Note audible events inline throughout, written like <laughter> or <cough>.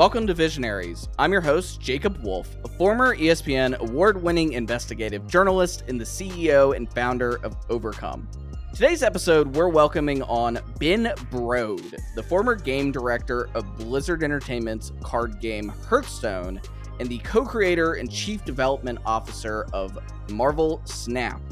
Welcome to Visionaries. I'm your host, Jacob Wolf, a former ESPN award winning investigative journalist and the CEO and founder of Overcome. Today's episode, we're welcoming on Ben Brode, the former game director of Blizzard Entertainment's card game Hearthstone and the co creator and chief development officer of Marvel Snap.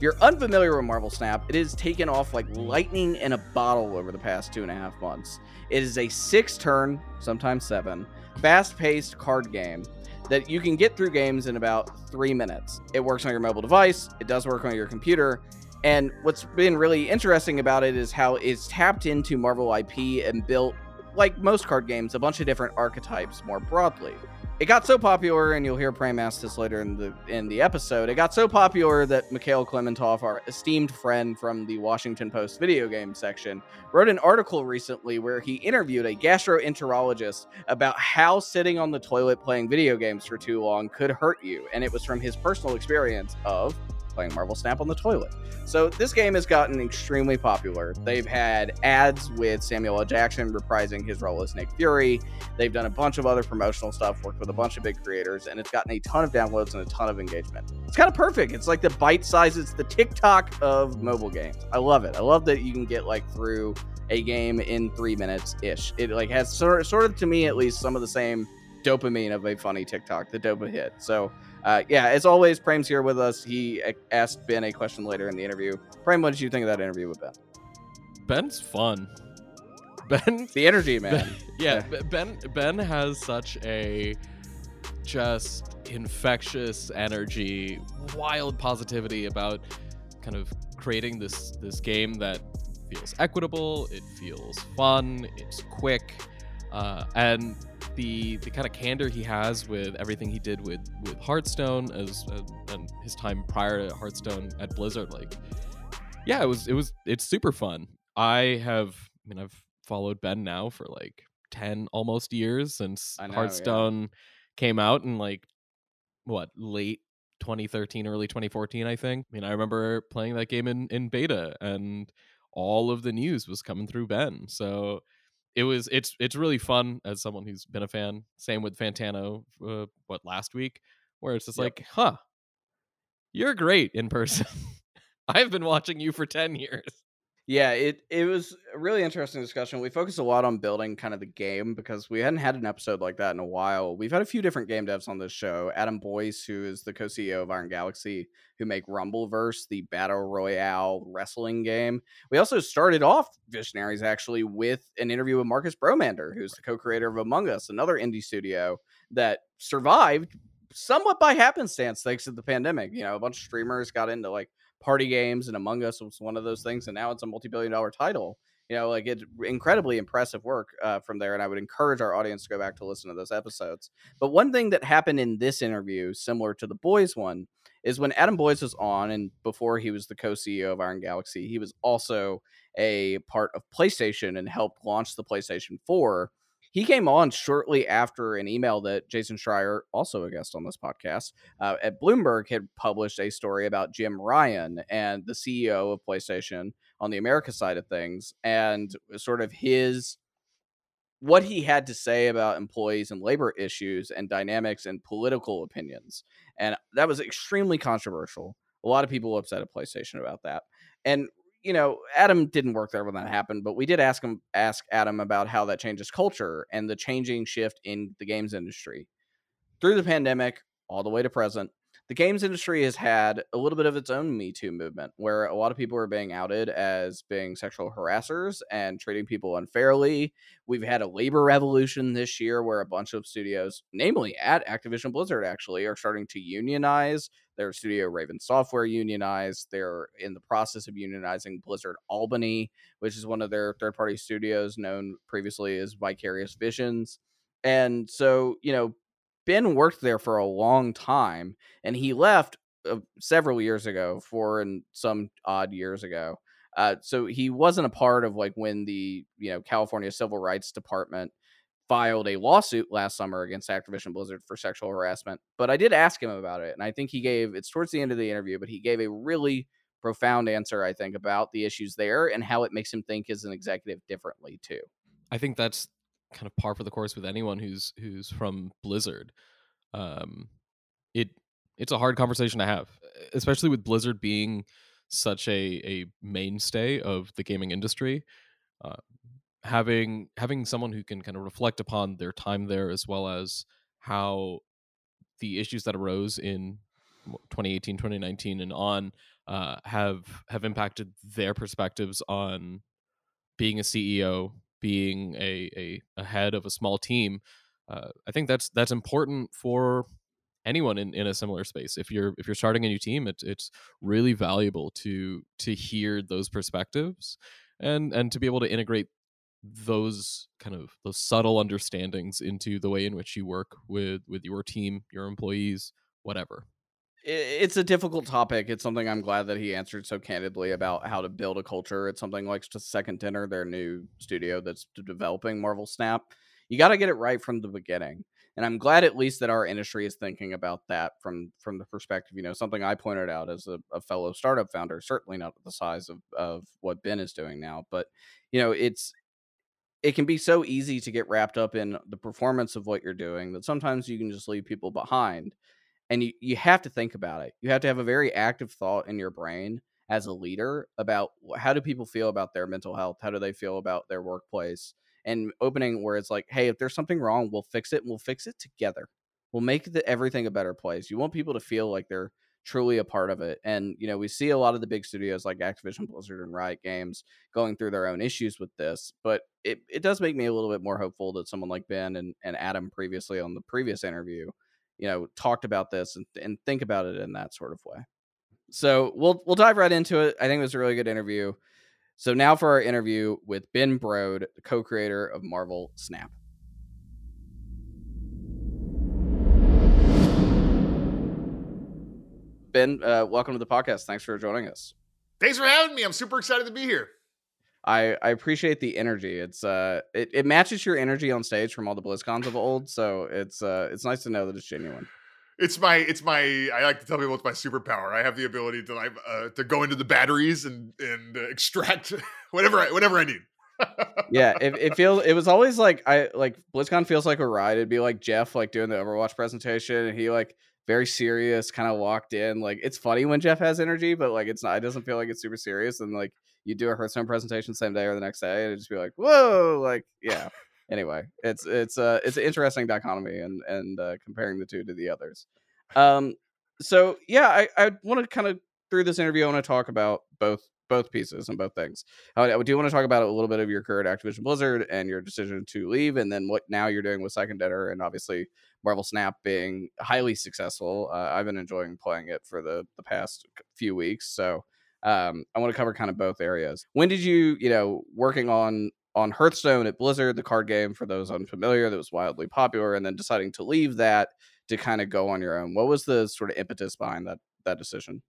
If you're unfamiliar with Marvel Snap, it has taken off like lightning in a bottle over the past two and a half months. It is a six turn, sometimes seven, fast paced card game that you can get through games in about three minutes. It works on your mobile device, it does work on your computer. And what's been really interesting about it is how it's tapped into Marvel IP and built, like most card games, a bunch of different archetypes more broadly it got so popular, and you'll hear Prem ask this later in the in the episode. It got so popular that Mikhail Klimentov, our esteemed friend from the Washington Post video game section, wrote an article recently where he interviewed a gastroenterologist about how sitting on the toilet playing video games for too long could hurt you, and it was from his personal experience of playing Marvel Snap on the toilet. So this game has gotten extremely popular. They've had ads with Samuel L. Jackson reprising his role as Nick Fury. They've done a bunch of other promotional stuff, worked with a bunch of big creators, and it's gotten a ton of downloads and a ton of engagement. It's kind of perfect. It's like the bite size. It's the TikTok of mobile games. I love it. I love that you can get like through a game in three minutes ish. It like has sort of, sort of to me at least some of the same dopamine of a funny TikTok, the dopa hit. So uh, yeah, as always, Prem's here with us. He asked Ben a question later in the interview. Prem, what did you think of that interview with Ben? Ben's fun. Ben, <laughs> the energy, man. yeah, Ben. Ben has such a just infectious energy, wild positivity about kind of creating this this game that feels equitable. It feels fun. It's quick, uh, and the the kind of candor he has with everything he did with with Hearthstone as uh, and his time prior to Hearthstone at Blizzard like yeah it was it was it's super fun I have I mean I've followed Ben now for like 10 almost years since know, Hearthstone yeah. came out in like what late 2013 early 2014 I think I mean I remember playing that game in in beta and all of the news was coming through Ben so it was it's it's really fun as someone who's been a fan. Same with Fantano, uh, what last week, where it's just yep. like, huh, you're great in person. <laughs> I've been watching you for ten years. Yeah, it it was a really interesting discussion. We focused a lot on building kind of the game because we hadn't had an episode like that in a while. We've had a few different game devs on this show. Adam Boyes, who is the co-CEO of Iron Galaxy, who make Rumbleverse, the battle royale wrestling game. We also started off Visionaries actually with an interview with Marcus Bromander, who's the co-creator of Among Us, another indie studio that survived somewhat by happenstance thanks to the pandemic. You know, a bunch of streamers got into like party games and Among Us was one of those things, and now it's a multi-billion dollar title. You know, like it's incredibly impressive work uh, from there, and I would encourage our audience to go back to listen to those episodes. But one thing that happened in this interview, similar to the Boyes one, is when Adam Boyes was on, and before he was the co-CEO of Iron Galaxy, he was also a part of PlayStation and helped launch the PlayStation 4 he came on shortly after an email that Jason Schreier, also a guest on this podcast, uh, at Bloomberg, had published a story about Jim Ryan and the CEO of PlayStation on the America side of things, and sort of his what he had to say about employees and labor issues and dynamics and political opinions. And that was extremely controversial. A lot of people upset at PlayStation about that. And you know, Adam didn't work there when that happened, but we did ask him ask Adam about how that changes culture and the changing shift in the games industry. Through the pandemic, all the way to present, the games industry has had a little bit of its own Me Too movement where a lot of people are being outed as being sexual harassers and treating people unfairly. We've had a labor revolution this year where a bunch of studios, namely at Activision Blizzard, actually are starting to unionize. Their studio Raven Software unionized. They're in the process of unionizing Blizzard Albany, which is one of their third party studios known previously as Vicarious Visions. And so, you know, Ben worked there for a long time, and he left uh, several years ago, four and some odd years ago. Uh, so he wasn't a part of like when the you know California Civil Rights Department filed a lawsuit last summer against Activision Blizzard for sexual harassment. But I did ask him about it, and I think he gave it's towards the end of the interview, but he gave a really profound answer, I think, about the issues there and how it makes him think as an executive differently too. I think that's kind of par for the course with anyone who's who's from Blizzard. Um, it it's a hard conversation to have, especially with Blizzard being such a a mainstay of the gaming industry. Uh, having having someone who can kind of reflect upon their time there as well as how the issues that arose in 2018 2019 and on uh, have have impacted their perspectives on being a ceo being a, a, a head of a small team uh, i think that's that's important for anyone in, in a similar space. If you're if you're starting a new team it, it's really valuable to to hear those perspectives and and to be able to integrate those kind of those subtle understandings into the way in which you work with with your team your employees whatever it's a difficult topic. It's something I'm glad that he answered so candidly about how to build a culture. It's something like just Second Dinner, their new studio that's developing Marvel Snap. You got to get it right from the beginning. And I'm glad at least that our industry is thinking about that from from the perspective, you know, something I pointed out as a, a fellow startup founder, certainly not the size of, of what Ben is doing now, but you know, it's it can be so easy to get wrapped up in the performance of what you're doing that sometimes you can just leave people behind and you, you have to think about it. You have to have a very active thought in your brain as a leader about how do people feel about their mental health? How do they feel about their workplace? And opening where it's like hey if there's something wrong we'll fix it and we'll fix it together. We'll make the, everything a better place. You want people to feel like they're truly a part of it. And you know, we see a lot of the big studios like Activision Blizzard and Riot Games going through their own issues with this, but it, it does make me a little bit more hopeful that someone like Ben and, and Adam previously on the previous interview, you know, talked about this and, and think about it in that sort of way. So we'll we'll dive right into it. I think it was a really good interview. So now for our interview with Ben Brode, the co-creator of Marvel Snap. Ben, uh, welcome to the podcast. Thanks for joining us. Thanks for having me. I'm super excited to be here. I, I appreciate the energy. It's uh it, it matches your energy on stage from all the BlizzCons of old, so it's uh it's nice to know that it's genuine. It's my it's my I like to tell people it's my superpower. I have the ability to like uh, to go into the batteries and and uh, <laughs> extract whatever I, whatever I need. <laughs> yeah, it, it feels it was always like I like BlizzCon feels like a ride. It'd be like Jeff like doing the Overwatch presentation, and he like very serious, kind of walked in. Like it's funny when Jeff has energy, but like it's not. It doesn't feel like it's super serious. And like you do a Hearthstone presentation same day or the next day, and just be like, whoa, like yeah. <laughs> anyway, it's it's uh it's an interesting dichotomy and and uh, comparing the two to the others. Um, so yeah, I I want to kind of through this interview, I want to talk about both both pieces and both things. I do want to talk about a little bit of your career at Activision Blizzard and your decision to leave, and then what now you're doing with Second Dinner, and obviously Marvel Snap being highly successful. Uh, I've been enjoying playing it for the the past few weeks, so um, I want to cover kind of both areas. When did you, you know, working on on Hearthstone at Blizzard, the card game for those unfamiliar that was wildly popular, and then deciding to leave that to kind of go on your own? What was the sort of impetus behind that that decision?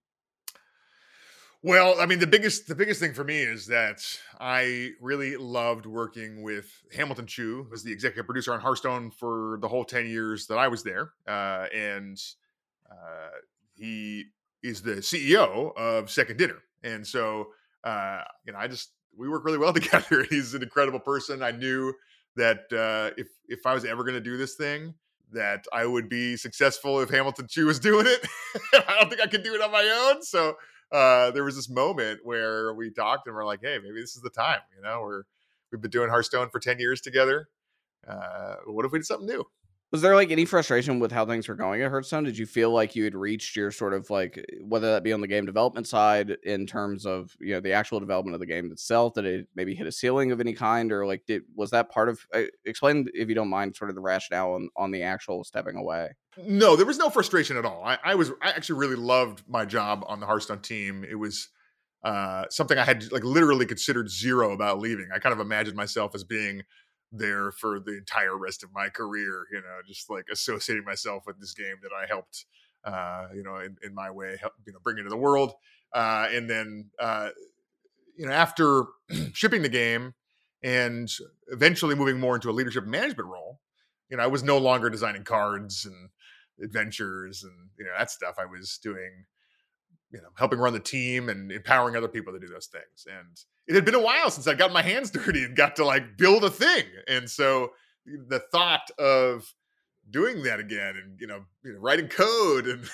Well, I mean, the biggest the biggest thing for me is that I really loved working with Hamilton Chu, who's the executive producer on Hearthstone for the whole ten years that I was there, uh, and uh, he is the CEO of Second Dinner, and so uh, you know, I just we work really well <laughs> together. He's an incredible person. I knew that uh, if if I was ever going to do this thing, that I would be successful if Hamilton Chu was doing it. <laughs> I don't think I could do it on my own, so uh, there was this moment where we talked and we're like, hey, maybe this is the time. You know, we're we've been doing Hearthstone for ten years together. Uh, what if we did something new? Was there like any frustration with how things were going at Hearthstone? Did you feel like you had reached your sort of like whether that be on the game development side in terms of you know the actual development of the game itself that it maybe hit a ceiling of any kind or like did was that part of uh, explain if you don't mind sort of the rationale on, on the actual stepping away? No, there was no frustration at all. I, I was I actually really loved my job on the Hearthstone team. It was uh, something I had like literally considered zero about leaving. I kind of imagined myself as being there for the entire rest of my career, you know, just like associating myself with this game that I helped, uh, you know, in, in my way, help, you know, bring into the world. Uh, and then, uh, you know, after <clears throat> shipping the game and eventually moving more into a leadership management role, you know, I was no longer designing cards and adventures and, you know, that stuff. I was doing, you know, helping run the team and empowering other people to do those things. And it had been a while since I got my hands <laughs> dirty and got to like build a thing. And so the thought of doing that again and you know, you know writing code and <laughs>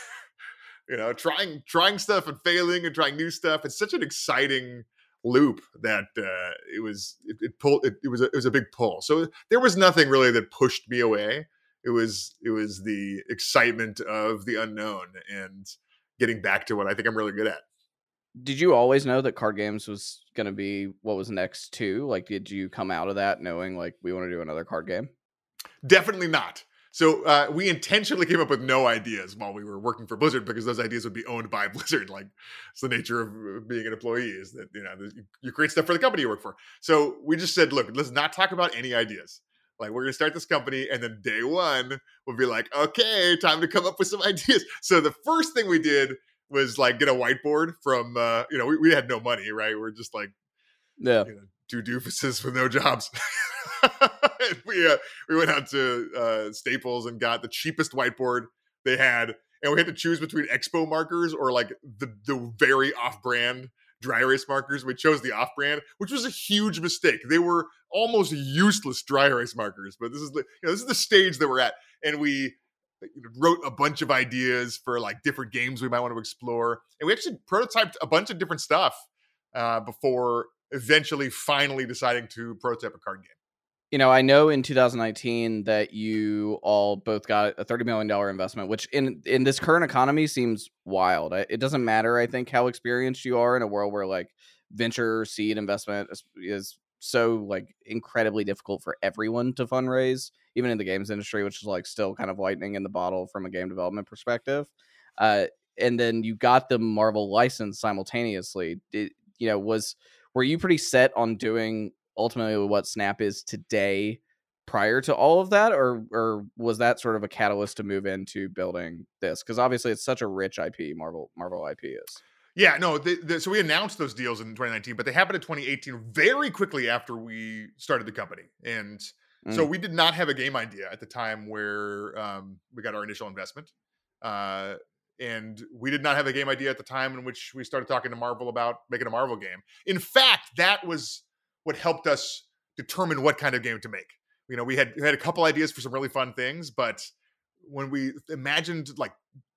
you know trying trying stuff and failing and trying new stuff it's such an exciting loop that uh, it was it, it pulled it, it was a, it was a big pull so there was nothing really that pushed me away it was it was the excitement of the unknown and getting back to what i think i'm really good at did you always know that card games was going to be what was next too like did you come out of that knowing like we want to do another card game definitely not so uh, we intentionally came up with no ideas while we were working for Blizzard because those ideas would be owned by <laughs> Blizzard. Like it's the nature of being an employee is that you know you create stuff for the company you work for. So we just said, look, let's not talk about any ideas. Like we're gonna start this company, and then day one we'll be like, okay, time to come up with some <laughs> ideas. So the first thing we did was like get a whiteboard from uh, you know we, we had no money, right? We're just like yeah, you know, two doofuses with no jobs. <laughs> we uh, we went out to uh, Staples and got the cheapest whiteboard they had, and we had to choose between Expo markers or like the the very off brand dry erase markers. We chose the off brand, which was a huge mistake. They were almost useless dry erase markers, but this is the you know, this is the stage that we're at, and we wrote a bunch of ideas for like different games we might want to explore, and we actually prototyped a bunch of different stuff uh, before eventually finally deciding to prototype a card game you know, I know in 2019 that you all both got a 30 million dollar investment, which in in this current economy seems wild. It doesn't matter, I think, how experienced you are in a world where like venture seed investment is, is so like incredibly difficult for everyone to fundraise, even in the games industry, which is like still kind of lightning in the bottle from a game development perspective. Uh, and then you got the Marvel license simultaneously. It, you know, was were you pretty set on doing ultimately what Snap is today prior to all of that or or was that sort of a catalyst to move into building this? Because obviously it's such a rich ip marvel marvel ip is. Yeah no the, the, so we announced those deals in 2019 but they happened in 2018 very quickly after we started the company. And mm. so we did not have a game idea at the time where um, we got our initial investment. Uh, and we did not have a game idea at the time in which we started talking to marvel about making a marvel game. In fact that was what helped us determine what kind of game to make. You know, we had we had a couple ideas for some really fun things, but when we imagined like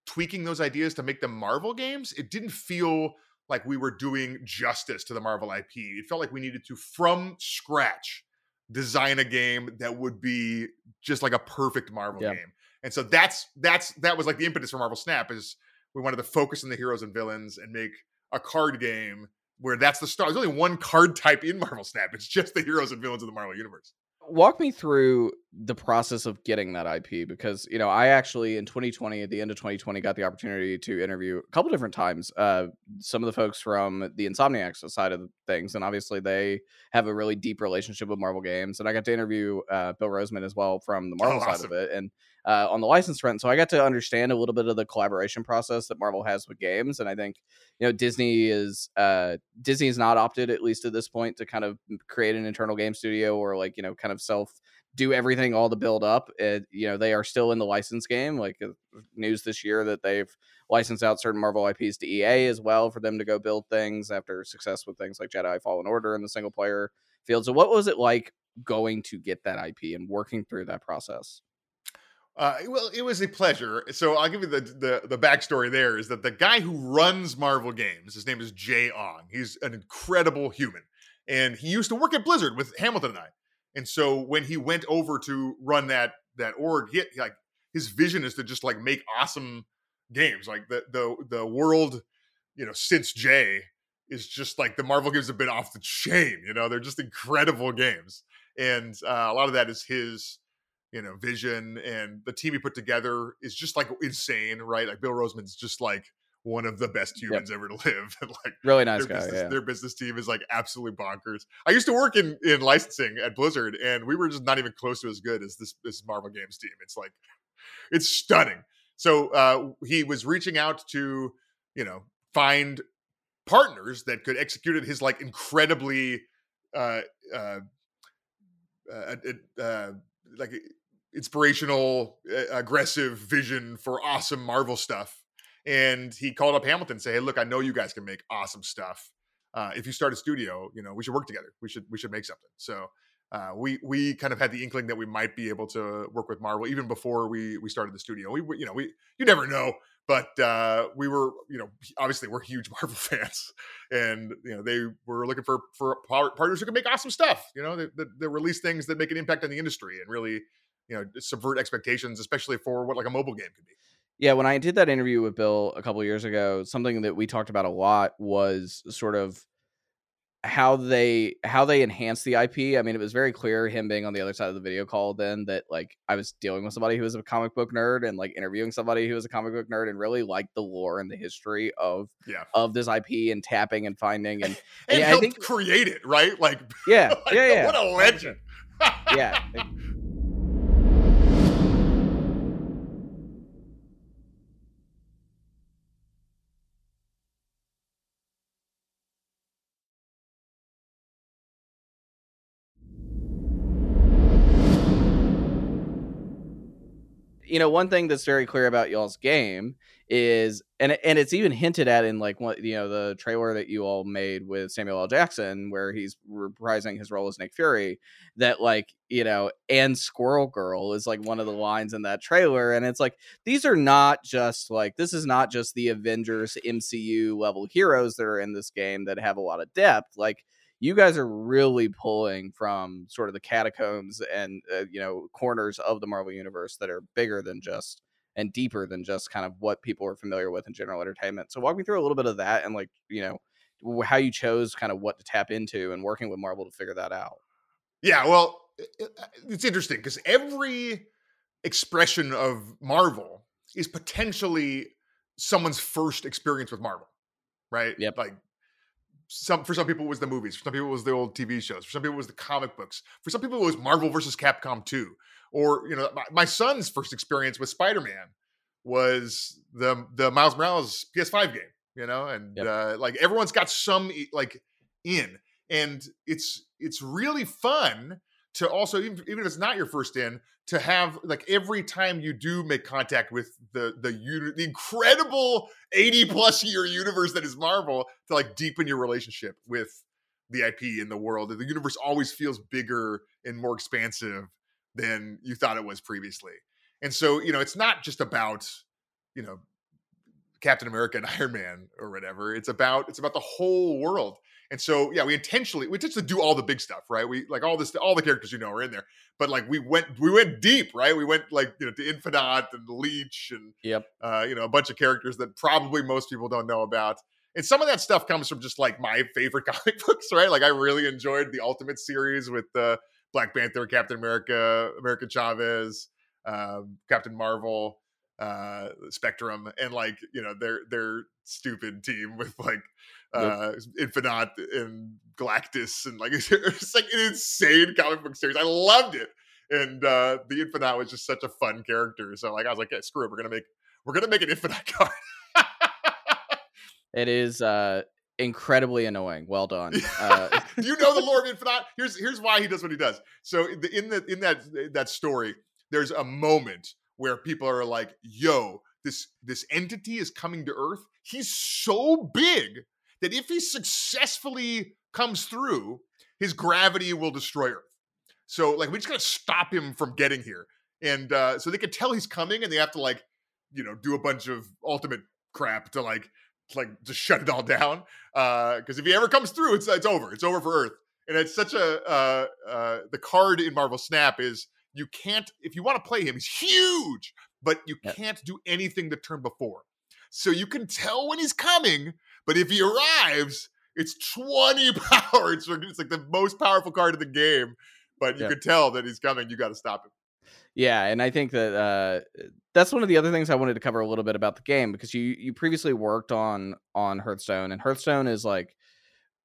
tweaking those ideas to make them Marvel games, it didn't feel like we were doing justice to the Marvel IP. It felt like we needed to from scratch design a game that would be just like a perfect Marvel yeah. game. And so that's that's that was like the impetus for Marvel Snap is we wanted to focus on the heroes and villains and make a card game where that's the star. There's only one card type in Marvel Snap. It's just the heroes and villains of the Marvel universe. Walk me through the process of getting that IP because you know I actually in 2020 at the end of 2020 got the opportunity to interview a couple different times uh, some of the folks from the Insomniacs side of things and obviously they have a really deep relationship with Marvel games and I got to interview uh, Bill Rosemann as well from the Marvel oh, awesome. side of it and uh, on the license front. So I got to understand a little bit of the collaboration process that Marvel has with games, and I think you know Disney is uh, Disney is not opted at least at this point to kind of create an internal game studio or like you know kind of self do everything all the build up. It, you know they are still in the license game. Like uh, news this year that they've licensed out certain Marvel IPs to EA as well for them to go build things after success with things like Jedi Fallen Order in the single player field. So what was it like going to get that IP and working through that process? Uh, well, it was a pleasure. So I'll give you the, the the backstory. There is that the guy who runs Marvel Games, his name is Jay Ong. He's an incredible human, and he used to work at Blizzard with Hamilton and I. And so when he went over to run that that org, he, like his vision is to just like make awesome games. Like the the the world, you know, since Jay is just like the Marvel games have been off the chain. You know, they're just incredible games, and uh, a lot of that is his you know vision and the team he put together is just like insane right like bill rosemann's just like one of the best humans yep. ever to live and <laughs> like really nice their guy business, yeah. their business team is like absolutely bonkers i used to work in in licensing at blizzard and we were just not even close to as good as this this marvel games team it's like it's stunning so uh he was reaching out to you know find partners that could execute his like incredibly uh uh, uh, uh like inspirational, uh, aggressive vision for awesome Marvel stuff. And he called up Hamilton and say, "Hey, look, I know you guys can make awesome stuff. Uh, if you start a studio, you know we should work together. We should we should make something." So uh, we we kind of had the inkling that we might be able to work with Marvel even before we we started the studio. We, we you know we you never know, but uh, we were you know obviously we're huge <laughs> Marvel fans, and you know they were looking for for partners who can make awesome stuff. You know, that, that, that release things that make an impact on the industry and really you know subvert expectations, especially for what like a mobile game could be. Yeah, when I did that interview with Bill a couple years ago, something that we talked about a lot was sort of how they how they enhance the IP. I mean, it was very clear him being on the other side of the video call then that like I was dealing with somebody who was a comic book nerd and like interviewing somebody who was a comic book nerd and really liked the lore and the history of yeah. of this IP and tapping and finding and <laughs> and, and I think create it right? Like <laughs> yeah like, yeah yeah what a legend. Yeah <laughs> you know, one thing that's very clear about y'all's game is, and and it's even hinted at in like what you know the trailer that you all made with Samuel L. Jackson, where he's reprising his role as Nick Fury. That like you know, and Squirrel Girl is like one of the lines in that trailer, and it's like these are not just like this is not just the Avengers MCU level heroes that are in this game that have a lot of depth, like you guys are really pulling from sort of the catacombs and uh, you know corners of the Marvel universe that are bigger than just and deeper than just kind of what people are familiar with in general entertainment. So walk me through a little bit of that and like you know how you chose kind of what to tap into and working with Marvel to figure that out. Yeah, well, uh, it's interesting because every expression of Marvel is potentially someone's first experience with Marvel, right? Yep. Like some for some people it was the movies for some people it was the old tv shows for some people it was the comic books for some people it was marvel versus capcom 2 or you know my, my son's first experience with spider-man was the the miles morales ps5 game you know and yep. uh, like everyone's got some like in and it's it's really fun to also even, even if it's not your first in to have like every time you do make contact with the the the incredible 80 plus year universe that is Marvel to like deepen your relationship with the IP in the world. The universe always feels bigger and more expansive than you thought it was previously. And so, you know, it's not just about, you know, Captain America and <laughs> Iron Man or whatever. It's about it's about the whole world. And so, yeah, we intentionally we just to do all the big stuff, right? We like all this, all the characters you know are in there. But like we went, we went deep, right? We went like you know to Infinaut and the Leech and yep, uh, you know a bunch of characters that probably most people don't know about. And some of that stuff comes from just like my favorite <laughs> comic books, right? Like I really enjoyed the Ultimate series with uh, Black Panther, Captain America, America Chavez, um, Captain Marvel, uh, Spectrum, and like you know their their stupid team with like uh yep. Infinaut and Galactus and like <laughs> it's like an insane comic book series. I loved it. And uh the Infinaut was just such a fun character. So like I was like, screw it, we're gonna make we're gonna make an Infinaut <laughs> card. it is uh incredibly annoying. Well done. <laughs> Uh, you know the lore of Infinaut. Here's here's why he does what he does. So in, the, in the in that that story, there's a moment where people are like, "Yo, this this entity is coming to Earth. He's so big that if he successfully comes through, his gravity will destroy Earth. So like we just gotta stop him from getting here. And uh, so they can tell he's coming and they have to like, you know, do a bunch of ultimate crap to like like just shut it all down. Uh because if he ever comes through, it's it's over. It's over for Earth. And it's such a uh uh the card in Marvel Snap is you can't if you want to play him, he's huge, but you yep. can't do anything the turn before. So you can tell when he's coming, but if he arrives, it's 20 <laughs> power. It's, it's like the most powerful card in the game. But you yeah. can tell that he's coming. You got to stop him. Yeah, and I think that uh, that's one of the other things I wanted to cover a little bit about the game because you you previously worked on on Hearthstone, and Hearthstone is like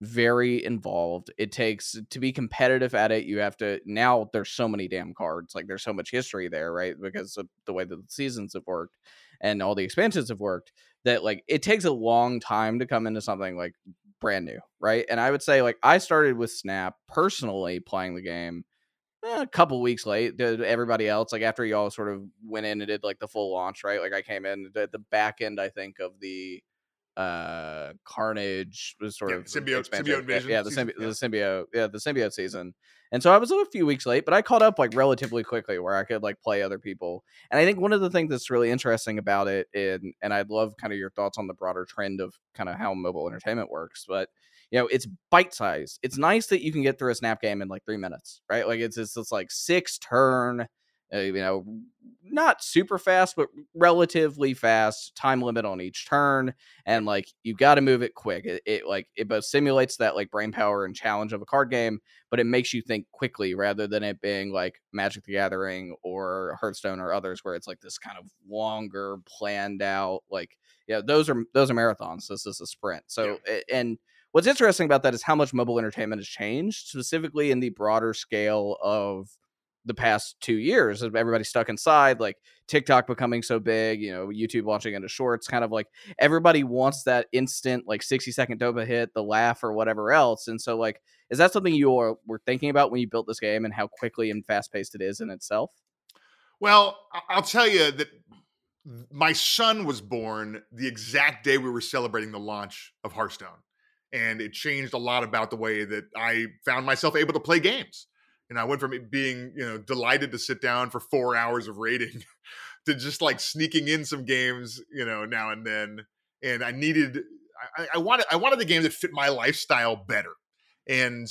very involved. It takes to be competitive at it. You have to now. There's so many damn cards. Like there's so much history there, right? Because of the way that the seasons have worked and all the expansions have worked that like it takes a long time to come into something like brand new, right? And I would say like I started with Snap personally playing the game eh, a couple weeks late to everybody else. Like after y'all sort of went in and did like the full launch, right? Like I came in at the back end, I think, of the uh Carnage was sort Yeah, of Symbiote- Symbiote Yeah, Invasion yeah, the season, symbi- yeah. the symbiote, yeah, the symbiote season. And so I was a few weeks late, but I caught up like relatively quickly where I could like play other people. And I think one of the things that's really interesting about it, and and I'd love kind of your thoughts on the broader trend of kind of how mobile entertainment works, but you know, it's bite sized. It's nice that you can get through a snap game in like three minutes, right? Like it's it's, it's like six turn, uh, you know, not super fast, but relatively fast. Time limit on each turn, and like you got to move it quick. It, it like it both simulates that like brain power and challenge of a card game, but it makes you think quickly rather than it being like Magic the Gathering or Hearthstone or others where it's like this kind of longer, planned out. Like yeah, those are those are marathons. This is a sprint. So a- and what's interesting about that is how much mobile entertainment has changed, specifically in the broader scale of the past two years everybody stuck inside, like TikTok becoming so big, you know, YouTube launching into shorts, kind of like everybody wants that instant, like 60 second dopa hit, the laugh or whatever else. And so, like, is that something you are, were thinking about when you built this game and how quickly and fast paced it is in itself? Well, I'll tell you that my son was born the exact day we were celebrating the launch of Hearthstone. And it changed a lot about the way that I found myself able to play games. And I went from being, you know, delighted to sit down for four hours of raiding <laughs> to just like sneaking in some games, you know, now and then. And I needed, I, I wanted, I wanted the game that fit my lifestyle better. And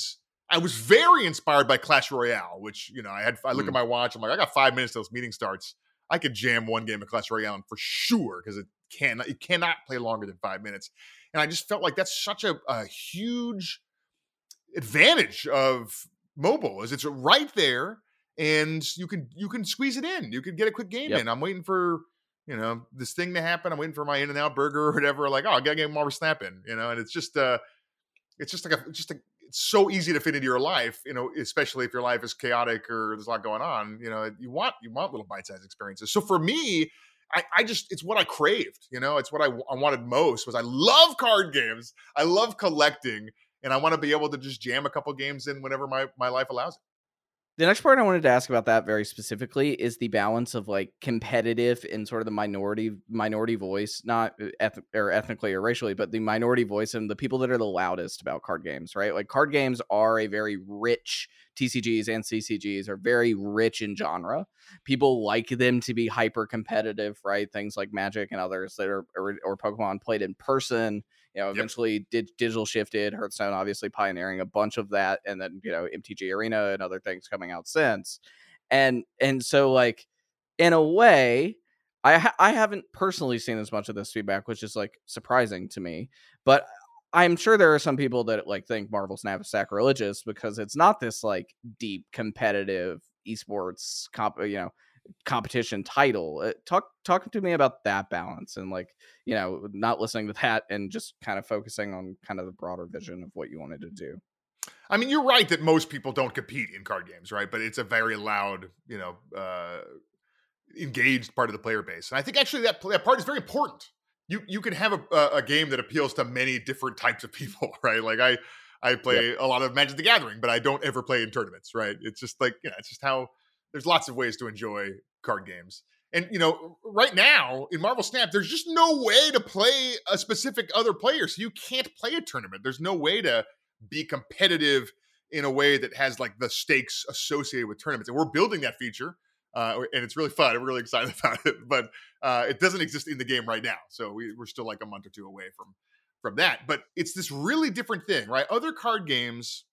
I was very inspired by Clash Royale, which you know I had. I look Mm. at my watch. I'm like, I got five minutes till this meeting starts. I could jam one game of Clash Royale for sure because it can it cannot play longer than five minutes. And I just felt like that's such a, a huge advantage of mobile is it's right there and you can you can squeeze it in. You can get a quick game Yep. in. I'm waiting for you know this thing to happen. I'm waiting for my In and Out burger or whatever. Like, oh, I gotta get more snap in. You know, and it's just uh it's just like a just a it's so easy to fit into your life, you know, especially if your life is chaotic or there's a lot going on. You know, you want you want little bite-sized experiences. So for me, I, I just it's what I craved. You know, it's what I, I wanted most. Was I love card games. I love collecting, and I want to be able to just jam a couple games in whenever my my life allows it. The next part I wanted to ask about that very specifically is the balance of like competitive and sort of the minority minority voice, not uh, eth- or ethnically or racially, but the minority voice and the people that are the loudest about card games, right? Like card games are a very rich TCGs and CCGs are very rich in genre. People like them to be hyper competitive, right? Things like Magic and others that are or, or Pokemon played in person. You know, Yep. eventually did digital shifted. Hearthstone obviously pioneering a bunch of that, and then you know MTG Arena and other things coming out since. And and so like in a way, I ha- I haven't personally seen as much of this feedback, which is like surprising to me. But I'm sure there are some people that like think Marvel Snap is sacrilegious because it's not this like deep competitive esports comp, you know, competition title. Uh, talk talk to me about that balance and like you know not listening to that and just kind of focusing on kind of the broader vision of what you wanted to do. I mean, you're right that most people don't compete in card games, right? But it's a very loud, you know, uh, engaged part of the player base, and I think actually that that part is very important. You you can have a, a, a game that appeals to many different types of <laughs> people, right? Like I I play a lot of Magic the Gathering, but I don't ever play in tournaments, right? It's just like you know, it's just how there's lots of ways to enjoy card games. And you know, right now in Marvel Snap, there's just no way to play a specific other player. So you can't play a tournament. There's no way to be competitive in a way that has like the stakes associated with tournaments. And we're building that feature. Uh, and it's really fun. I'm really excited <laughs> about it, but uh, it doesn't exist in the game right now. So we, we're still like a month or two away from from that. But it's this really different thing, right? Other card games,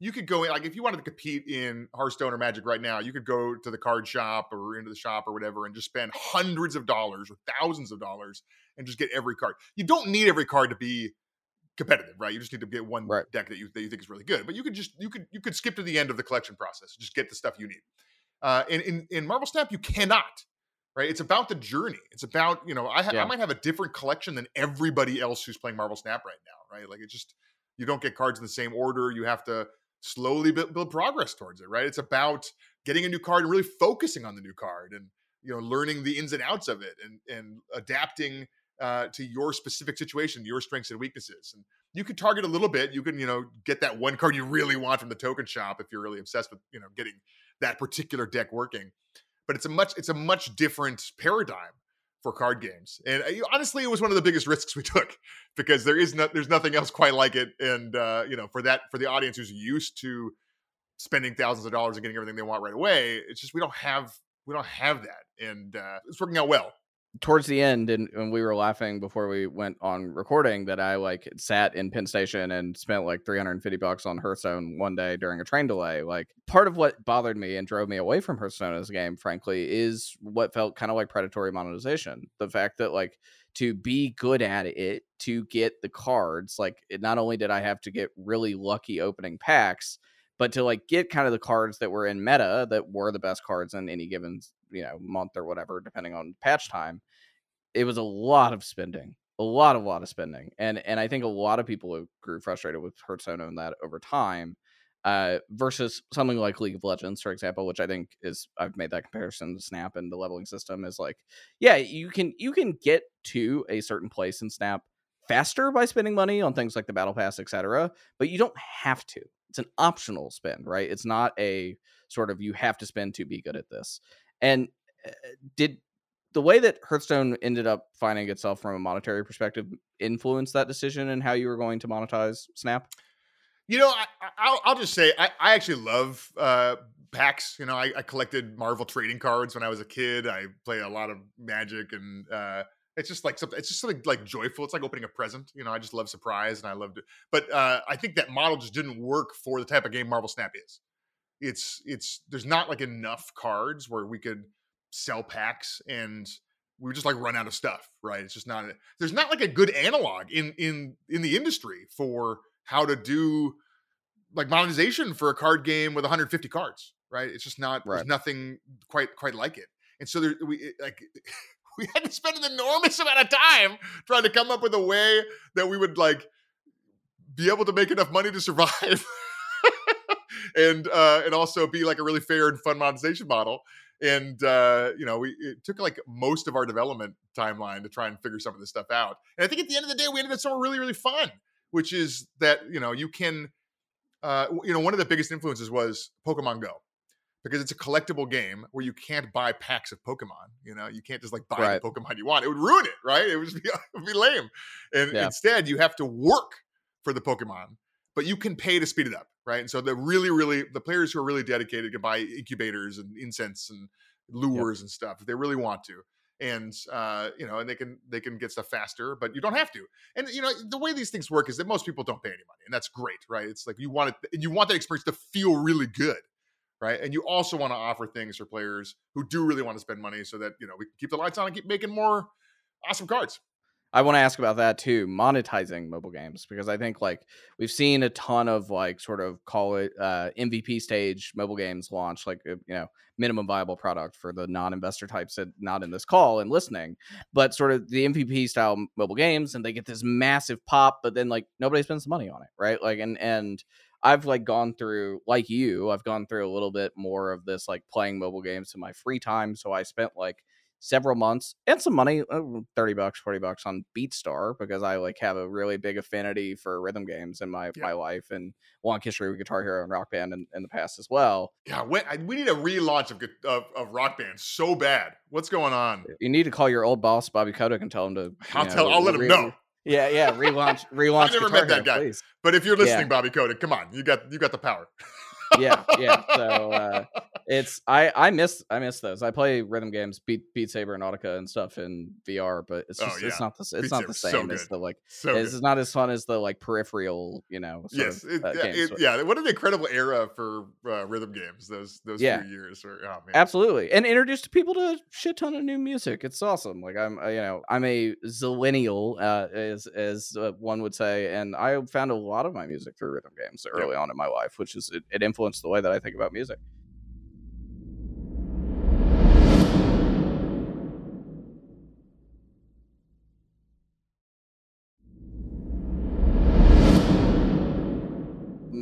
you could go in like if you wanted to compete in Hearthstone or Magic right now, you could go to the card shop or into the shop or whatever and just spend hundreds of dollars or thousands of dollars and just get every card. You don't need every card to be competitive, right? You just need to get one Right. deck that you that you think is really good. But you could just you could you could skip to the end of the collection process, just get the stuff you need. Uh, in in in Marvel Snap, you cannot. Right? It's about the journey. It's about you know I ha- Yeah. I might have a different collection than everybody else who's playing Marvel Snap right now. Right? Like it just you don't get cards in the same order. You have to slowly build, build progress towards it. Right? It's about getting a new card and really focusing on the new card and you know learning the ins and outs of it and and adapting uh, to your specific situation, your strengths and weaknesses. And you can target a little bit. You can, you know, get that one card you really want from the token shop if you're really obsessed with, you know, getting that particular deck working. But it's a much, it's a much different paradigm for card games. And uh, honestly, it was one of the biggest risks we <laughs> took because there is no, there's nothing else quite like it. And uh, you know, for that for the audience who's used to spending thousands of dollars and getting everything they want right away, it's just we don't have we don't have that, and uh, it's working out well towards the end and, and we were laughing before we went on recording that I like sat in Penn Station and spent like 350 bucks on Hearthstone one day during a train delay. Like part of what bothered me and drove me away from Hearthstone as a game, frankly, is what felt kind of like predatory monetization. The fact that like to be good at it, to get the cards, like it, not only did I have to get really lucky opening packs, but to like get kind of the cards that were in meta that were the best cards in any given you know month or whatever depending on patch time it was a lot of spending a lot of lot of spending and and i think a lot of people grew frustrated with hearthstone and that over time uh, versus something like league of legends for example which i think is i've made that comparison to snap and the leveling system is like yeah you can you can get to a certain place in snap faster by spending money on things like the battle pass etc but you don't have to. It's an optional spend right? It's not a sort of you have to spend to be good at this and uh, did the way that Hearthstone ended up finding itself from a monetary perspective influence that decision and how you were going to monetize Snap? You know, I, will just say I, I actually love uh, packs. You know, I, I, collected Marvel trading cards when I was a kid. I play a lot of Magic, and uh, it's just like something. It's just something like joyful. It's like opening a present. You know, I just love surprise, and I loved it. But uh, I think that model just didn't work for the type of game Marvel Snap is. It's it's there's not like enough cards where we could sell packs and we just like run out of stuff right? It's just not there's not like a good analog in in in the industry for how to do like monetization for a card game with 150 cards right? It's just not right. there's nothing quite quite like it. And so there we like <laughs> we had to spend an enormous amount of time trying to come up with a way that we would like be able to make enough money to survive <laughs> and uh and also be like a really fair and fun monetization model and uh, you know, we it took like most of our development timeline to try and figure some of this stuff out. And I think at the end of the day, we ended up somewhere really, really fun, which is that you know you can, uh, you know, one of the biggest influences was Pokemon Go. Because it's a collectible game where you can't buy packs of Pokemon. You know, you can't just like buy right. the Pokemon you want. It would ruin it, right? It would be, <laughs> it would be lame. And yeah. instead, you have to work for the Pokemon but you can pay to speed it up, right? And so the really, really the players who are really dedicated can buy incubators and incense and lures yep. and stuff if they really want to. And uh, you know, and they can they can get stuff faster, but you don't have to. And you know, the way these things work is that most people don't pay any money, and that's great, right? It's like you want it, and you want that experience to feel really good, right? And you also want to offer things for players who do really want to spend money, so that you know we can keep the lights on and keep making more awesome cards. I want to ask about that too, monetizing mobile games because I think like we've seen a ton of like sort of call it uh, MVP stage mobile games launch, like uh, you know minimum viable product for the non-investor types that not in this call and listening, but sort of the MVP style mobile games, and they get this massive pop, but then like nobody spends money on it, right? Like and and I've like gone through like you, I've gone through a little bit more of this like playing mobile games in my free time, so I spent like several months and some money uh, 30 bucks 40 bucks on beatstar because i like have a really big affinity for rhythm games in my yeah. my life and long history with guitar hero and rock band in, in the past as well yeah we, we need a relaunch of, of, of rock band so bad what's going on you need to call your old boss bobby kotick and tell him to <laughs> i'll know, tell i'll let him know yeah, yeah. Relaunch, <laughs> relaunch. I've never met that guy, please. but if you're listening, yeah. Bobby Kotick, come on, you got you got the power yeah, yeah. So uh, <laughs> it's I I miss I miss those. I play rhythm games, Beat Beat Saber and Audica and stuff in VR, but it's oh, just oh, yeah. it's not the it's Beat not the same so as the like so it's good. not as fun as the like peripheral, you know. yes, of, uh, it, it, yeah. What an incredible era for uh, rhythm games. Those those yeah. few years. Where, oh, Absolutely, and introduced people to a shit ton of new music. It's awesome. Like I'm uh, you know I'm a zillennial, uh, as as uh, one would say, and I found a lot of my music through rhythm games early on in my life, which is it, it influenced the way that I think about music.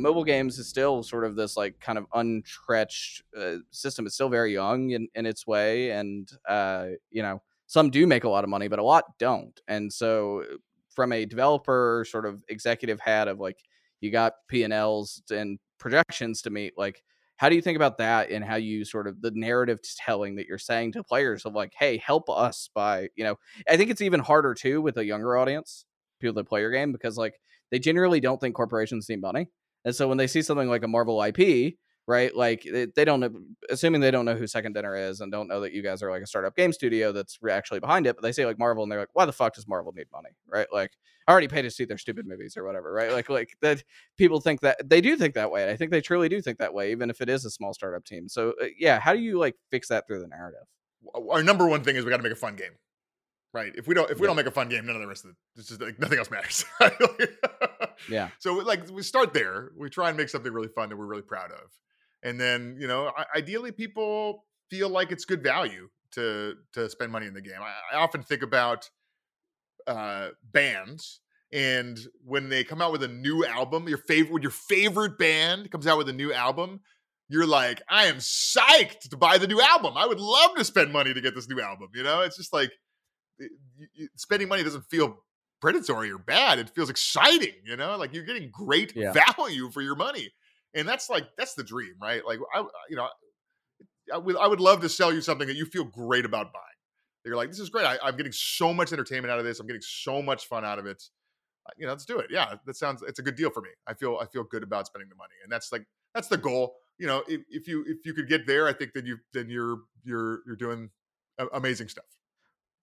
mobile games is still sort of this like kind of untrenched uh, system. It's still very young in, in its way, and uh, you know some do make a lot of money, but a lot don't. And so, from a developer sort of executive hat of like you got P and Ls and projections to meet, like how do you think about that and how you sort of the narrative telling that you're saying to players of like, hey, help us by, you know, I think it's even harder too with a younger audience, people that play your game, because like they generally don't think corporations need money. And so when they see something like a Marvel IP, right? Like they don't know, assuming they don't know who Second Dinner is and don't know that you guys are like a startup game studio that's actually behind it, but they say like Marvel and they're like, why the fuck does Marvel need money, right? Like I already paid to see their stupid movies or whatever, right? Like like that people think that they do think that way. I think they truly do think that way, even if it is a small startup team. So uh, yeah, how do you like fix that through the narrative? Our number one thing is we got to make a fun game right? If we don't if we yeah. don't make a fun game, none of the rest of it, it's just like nothing else matters. <laughs> yeah. So like we start there. We try and make something really fun that we're really proud of, and then you know ideally people feel like it's good value to to spend money in the game. I, I often think about uh bands and when they come out with a new album your favorite when your favorite band comes out with a new album you're like i am psyched to buy the new album. I would love to spend money to get this new album you know? It's just like it, it, spending money doesn't feel predatory or bad. It feels exciting you know? Like you're getting great yeah. value for your money and that's like that's the dream, right? Like I, uh, you know, I would I would love to sell you something that you feel great about buying. You're like, this is great. I, am getting so much entertainment out of this. I'm getting so much fun out of it. Uh, you know, let's do it. Yeah, that sounds. It's a good deal for me. I feel I feel good about spending the money, and that's like that's the goal. You know, if, if you if you could get there, I think that you then you're you're you're doing amazing stuff.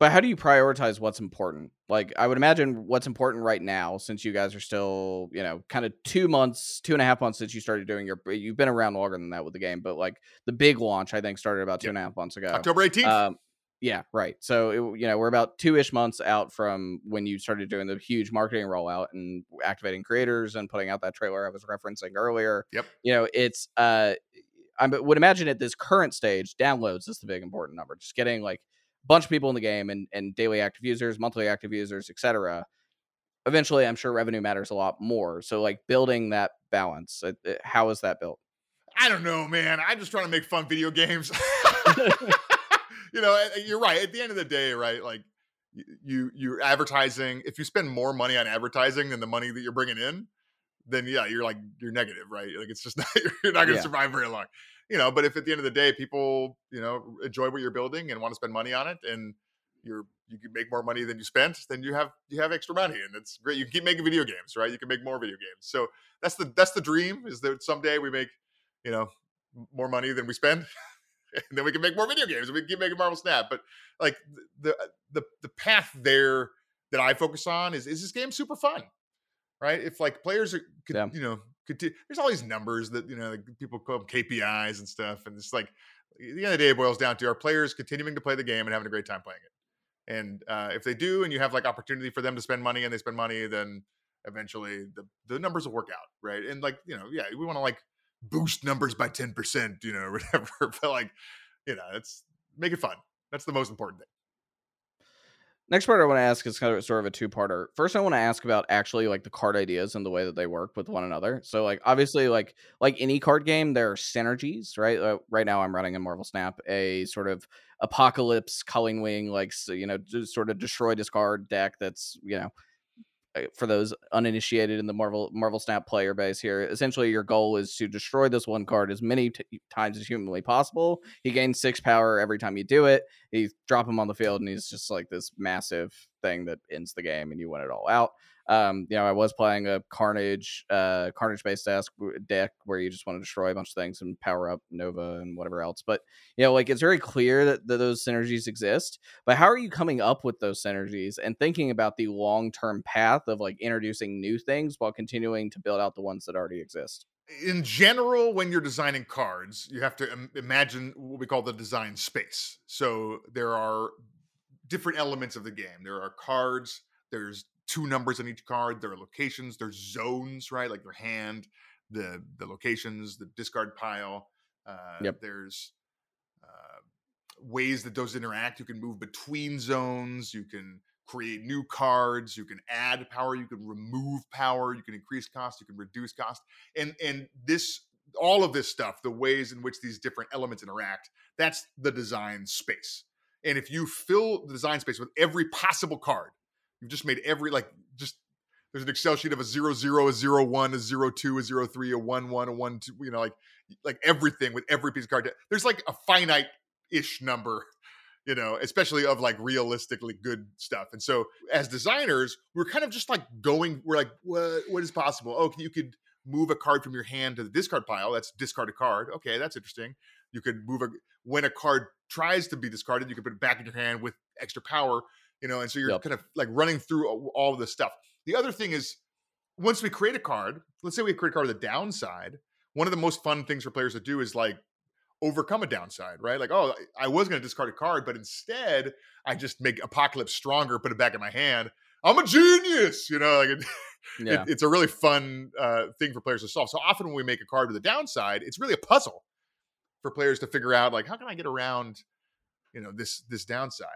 But how do you prioritize what's important? Like, I would imagine what's important right now, since you guys are still, you know, kind of two months, two and a half months since you started doing your. You've been around longer than that with the game, but like the big launch, I think, started about two yep. and a half months ago. October 18th. Um, yeah, right. So, it, you know, we're about two ish months out from when you started doing the huge marketing rollout and activating creators and putting out that trailer I was referencing earlier. Yep. You know, it's, uh, I would imagine at this current stage, downloads is the big important number. Just getting like bunch of people in the game and, and daily active users, monthly active users, etc. Eventually, I'm sure revenue matters a lot more. So, like building that balance, it, it, how is that built? I don't know, man. I'm just trying to make fun video games. <laughs> <laughs> you know, you're right. At the end of the day, right? Like you you're advertising. If you spend more money on advertising than the money that you're bringing in, then yeah, you're like you're negative, right? Like it's just <laughs> not, you're not going to yeah. survive very long you know, but if at the end of the day people, you know, enjoy what you're building and want to spend money on it and you're you can make more money than you spent, then you have you have extra money and it's great. You can keep making video games, right? You can make more video games. So that's the that's the dream is that someday we make, you know, more money than we spend. <laughs> and then we can make more video games and we can keep making Marvel Snap. But like the the the path there that I focus on is is this game super fun? Right? If like players are could, yeah. you know continue. There's all these numbers that you know like people call them KPIs and stuff, and it's like the end of the day, it boils down to our players continuing to play the game and having a great time playing it. And uh, if they do, and you have like opportunity for them to spend money, and they spend money, then eventually the the numbers will work out, right? And like you know, yeah, we want to like boost numbers by ten percent, you know, <laughs> whatever. but like, you know, it's make it fun. That's the most important thing. Next part I want to ask is kind of sort of a two-parter. First, I want to ask about actually like the card ideas and the way that they work with one another. So, like obviously, like like any card game, there are synergies, right? Uh, right now, I'm running in Marvel Snap a sort of apocalypse culling wing, like you know, sort of destroy discard deck that's you know Uh, for those uninitiated in the Marvel Marvel Snap player base here, essentially your goal is to destroy this one card as many t- times as humanly possible. He gains six power every time you do it. You drop him on the field, and he's just like this massive thing that ends the game, and you win it all out. Um, you know, I was playing a Carnage, uh, Carnage based desk deck where you just want to destroy a bunch of things and power up Nova and whatever else. But you know, like it's very clear that, that those synergies exist. But how are you coming up with those synergies and thinking about the long term path of like introducing new things while continuing to build out the ones that already exist? in general, when you're designing cards, you have to Im- imagine what we call the design space. So there are different elements of the game. There are cards, there's two numbers on each card. There are locations. There's zones, right? Like their hand, the the locations, the discard pile. Uh, yep. There's uh, ways that those interact. You can move between zones. You can create new cards. You can add power. You can remove power. You can increase cost. You can reduce cost. And and this all of this stuff, the ways in which these different elements interact, that's the design space. And if you fill the design space with every possible card, You've just made every like just there's an Excel sheet of a zero zero, a zero one, a zero two, a zero three, a one one, a one two. You know, like like everything with every piece of card. There's like a finite ish number <laughs> you know, especially of like realistically good stuff. And so as designers, we're kind of just like going, we're like, what, what is possible? Oh, you could move a card from your hand to the discard pile. That's discard a card. Okay, that's interesting. You could move a when a card tries to be discarded, you could put it back in your hand with extra power, you know, and so you're yep. kind of like running through all of this stuff. The other thing is once we create a card, let's say we create a card with a downside, one of the most fun things for players to do is like overcome a downside, right? Like, oh, I was going to discard a card, but instead I just make Apocalypse stronger, put it back in my hand. I'm a genius, you know. Like, it, <laughs> yeah. it, it's a really fun uh, thing for players to solve. So often when we make a card with a downside, it's really a puzzle for players to figure out, like, how can I get around, you know, this this downside.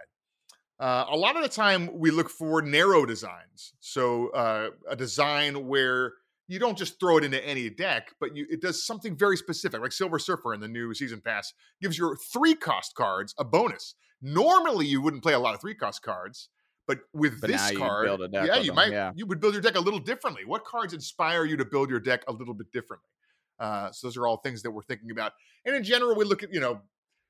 Uh, a lot of the time, we look for narrow designs. So uh, a design where you don't just throw it into any deck, but you, it does something very specific, like Silver Surfer in the new season pass gives your three cost cards a bonus. Normally, you wouldn't play a lot of three cost cards, but with but this card, yeah, you them. might yeah. you would build your deck a little differently. What cards inspire you to build your deck a little bit differently? Uh, so those are all things that we're thinking about. And in general, we look at you know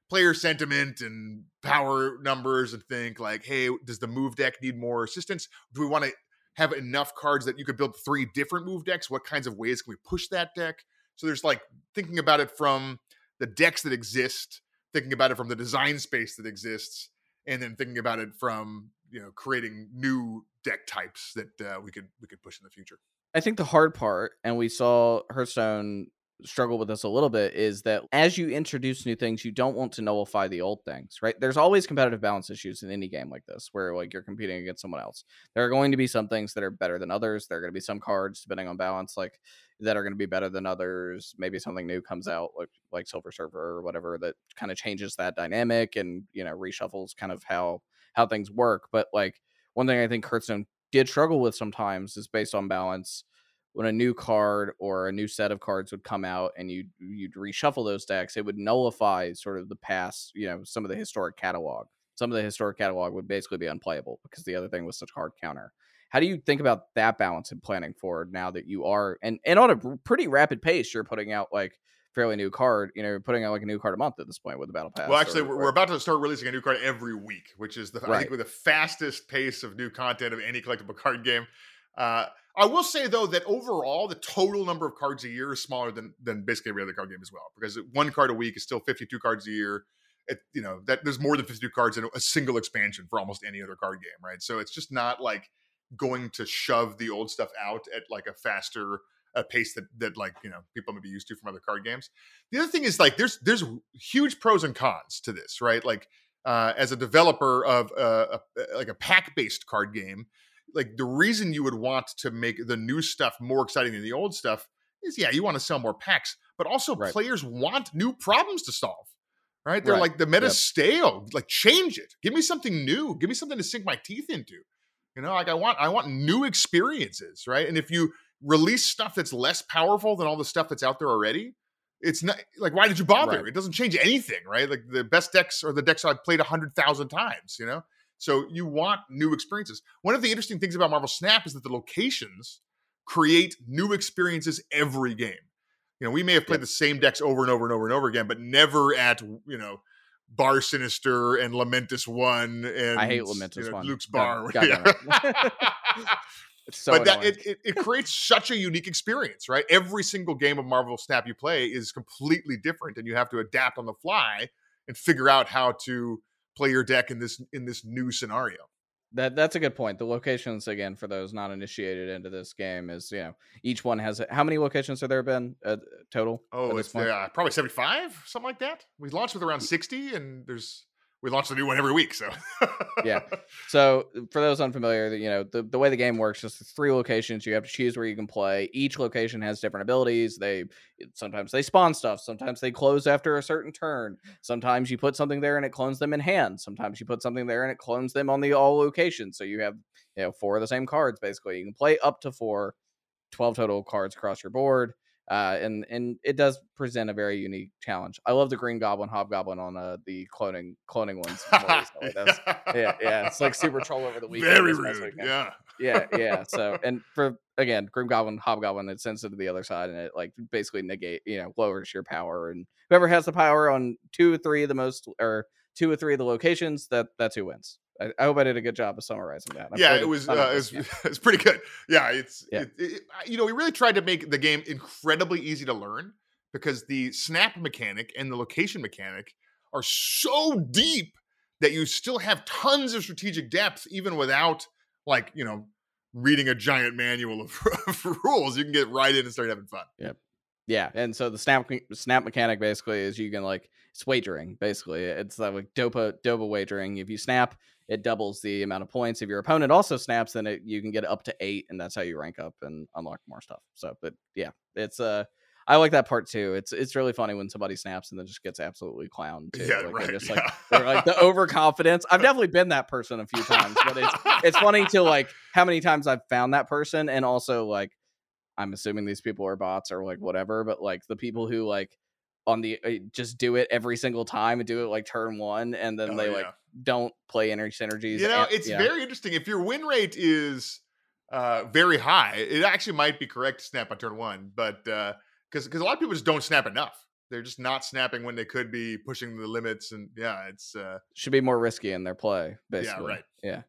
player sentiment and power numbers and think like, hey, does the move deck need more assistance? Do we want to have enough cards that you could build three different move decks? What kinds of ways can we push that deck? So there's like thinking about it from the decks that exist, thinking about it from the design space that exists, and then thinking about it from you know creating new deck types that uh, we could we could push in the future. I think the hard part, and we saw Hearthstone struggle with this a little bit is that as you introduce new things, you don't want to nullify the old things, right? There's always competitive balance issues in any game like this where like you're competing against someone else. There are going to be some things that are better than others. There are going to be some cards depending on balance like that are going to be better than others. Maybe something new comes out like like Silver Surfer or whatever that kind of changes that dynamic and, you know, reshuffles kind of how how things work, but like one thing I think Hearthstone did struggle with sometimes is based on balance when a new card or a new set of cards would come out and you you'd reshuffle those decks, it would nullify sort of the past, you know, some of the historic catalog. Some of the historic catalog would basically be unplayable because the other thing was such hard counter. How do you think about that balance in planning forward now that you are and and on a pretty rapid pace, you're putting out like fairly new card, you know, you're putting out like a new card a month at this point with the battle pass. Well, actually, or, we're about to start releasing a new card every week, which is the right. I think with the fastest pace of new content of any collectible card game. Uh, I will say though that overall the total number of cards a year is smaller than than basically every other card game as well because one card a week is still 52 cards a year. It, you know that there's more than 52 cards in a single expansion for almost any other card game, right? So it's just not like going to shove the old stuff out at like a faster a pace that that like you know people may be used to from other card games. The other thing is like there's there's huge pros and cons to this, right? Like uh, as a developer of uh, a, like a pack based card game, like the reason you would want to make the new stuff more exciting than the old stuff is yeah, you want to sell more packs, but also right. players want new problems to solve. Right? They're right. like the meta's yep. stale. Like change it. Give me something new. Give me something to sink my teeth into. You know, like I want I want new experiences, right? And if you release stuff that's less powerful than all the stuff that's out there already, it's not like why did you bother? Right. It doesn't change anything, right? Like the best decks are the decks I've played a hundred thousand times, you know. So you want new experiences. One of the interesting things about Marvel Snap is that the locations create new experiences every game. You know, we may have played the same decks over and over and over and over again, but never at you know Bar Sinister and Lamentis One and I hate Lamentis you know, One. Luke's Bar. <laughs> Yeah. <laughs> So but that it, it, it, creates such a unique experience, right? Every single game of Marvel Snap you play is completely different, and you have to adapt on the fly and figure out how to play your deck in this in this new scenario. That that's a good point. The locations again for those not initiated into this game is you know each one has how many locations have there been uh, total? Oh, it's uh, probably seventy five, something like that. We launched with around sixty, and there's we launch a new one every week. So yeah. <laughs> So for those unfamiliar, you know the, the way the game works is three locations. You have to choose where you can play. Each location has different abilities. They sometimes they spawn stuff. Sometimes they close after a certain turn. Sometimes you put something there and it clones them in hand. Sometimes you put something there and it clones them on the all locations. So you have you know four of the same cards basically. You can play up to four. 12 total cards across your board uh, and and it does present a very unique challenge. I love the Green Goblin Hobgoblin on uh, the cloning cloning ones. yeah, yeah, it's like super troll over the <laughs> weekend. Very rude. Yeah. yeah, yeah. So, <laughs> and for again, Green Goblin, Hobgoblin, it sends it to the other side, and it like basically negate, you know, lowers your power. And whoever has the power on two or three of the most, or two or three of the locations, that that's who wins. I, I hope I did a good job of summarizing that. I've yeah, it was uh, it was, game. it's pretty good. Yeah, it's Yeah. It, it, you know we really tried to make the game incredibly easy to learn because the snap mechanic and the location mechanic are so deep that you still have tons of strategic depth even without like you know reading a giant manual of, <laughs> of rules. You can get right in and start having fun. Yeah, Yeah. and so the snap snap mechanic basically is you can like it's wagering basically. It's uh, like dopa dopa wagering. If you snap, it doubles the amount of points. If your opponent also snaps, then it, you can get up to eight, and that's how you rank up and unlock more stuff. So, but yeah, it's uh, I like that part too. It's it's really funny when somebody snaps and then just gets absolutely clowned. Too. Yeah, like, right. Just yeah. like they're like the overconfidence. I've <laughs> definitely been that person a few times, but it's it's funny to <laughs> like how many times I've found that person, and also like I'm assuming these people are bots or like whatever, but like the people who like on the uh, just do it every single time and do it like turn one, and then Oh, they yeah. like don't play energy synergies. You know, and- it's yeah. very interesting. If your win rate is uh, very high, it actually might be correct to snap on turn one, but uh because because a lot of people just don't snap enough. They're just not snapping when they could be pushing the limits, and yeah, it's. Uh, should be more risky in their play. Basically, right. Yeah,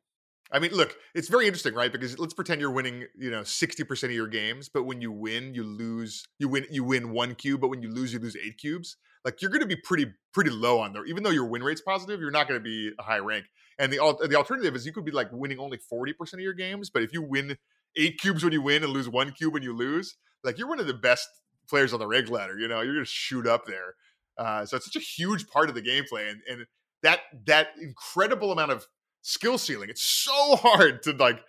I mean, look, it's very interesting, right? Because let's pretend you're winning, you know, sixty percent of your games, but when you win, you lose. You win, you win one cube, but when you lose, you lose eight cubes. Like you're going to be pretty pretty low on there, even though your win rate's positive. You're not going to be a high rank. And the the alternative is you could be like winning only forty percent of your games, but if you win eight cubes when you win and lose one cube when you lose, like you're one of the best players on the reg ladder. You know, you're going to shoot up there. Uh, so it's such a huge part of the gameplay, and and that that incredible amount of skill ceiling. It's so hard to like.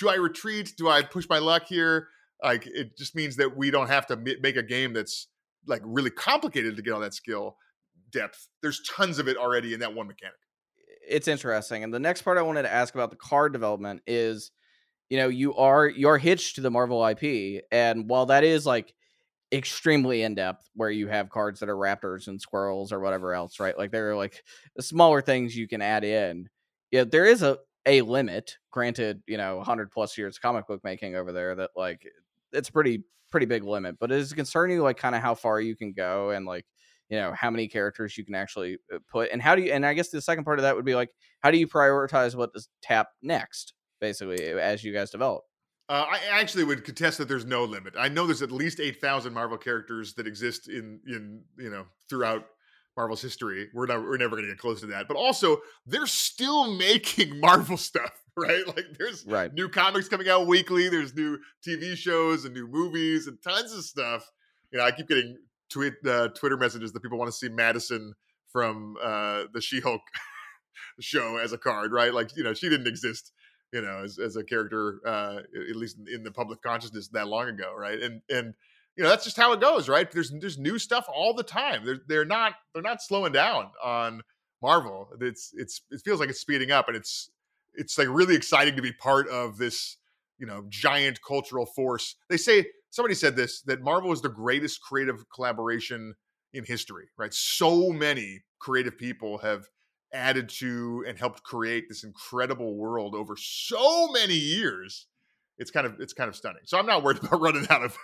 Do I retreat? Do I push my luck here? Like it just means that we don't have to make a game that's like really complicated to get all that skill depth. There's tons of it already in that one mechanic. it's interesting. And the next part I wanted to ask about the card development is, you know, you are you are hitched to the Marvel IP, and while that is like extremely in depth, where you have cards that are raptors and squirrels or whatever else, right? Like there are like smaller things you can add in. Yeah, there is a a limit. Granted, you know, hundred plus years of comic book making over there. That like it's pretty pretty big limit. But it is concerning like kind of how far you can go and like you know how many characters you can actually uh, put and how do you and i guess the second part of that would be like how do you prioritize what to tap next basically as you guys develop Uh, I actually would contest that there's no limit. I know there's at least eight thousand Marvel characters that exist in in you know throughout Marvel's history. We're not we're never going to get close to that. But also, they're still <laughs> making Marvel stuff, right? Like there's right new comics coming out weekly. There's new TV shows and new movies and tons of stuff. You know, I keep getting tweet uh, Twitter messages that people want to see Madison from uh, the She-Hulk <laughs> show as a card, right? Like you know, she didn't exist, you know, as, as a character, uh, at least in, in the public consciousness that long ago, right? And and you know, that's just how it goes, right? There's there's new stuff all the time. They're they're not they're not slowing down on Marvel. It's it's it feels like it's speeding up, and it's it's like really exciting to be part of this you know giant cultural force they say somebody said this that marvel is the greatest creative collaboration in history right so many creative people have added to and helped create this incredible world over so many years it's kind of it's kind of stunning so i'm not worried <laughs> about running out of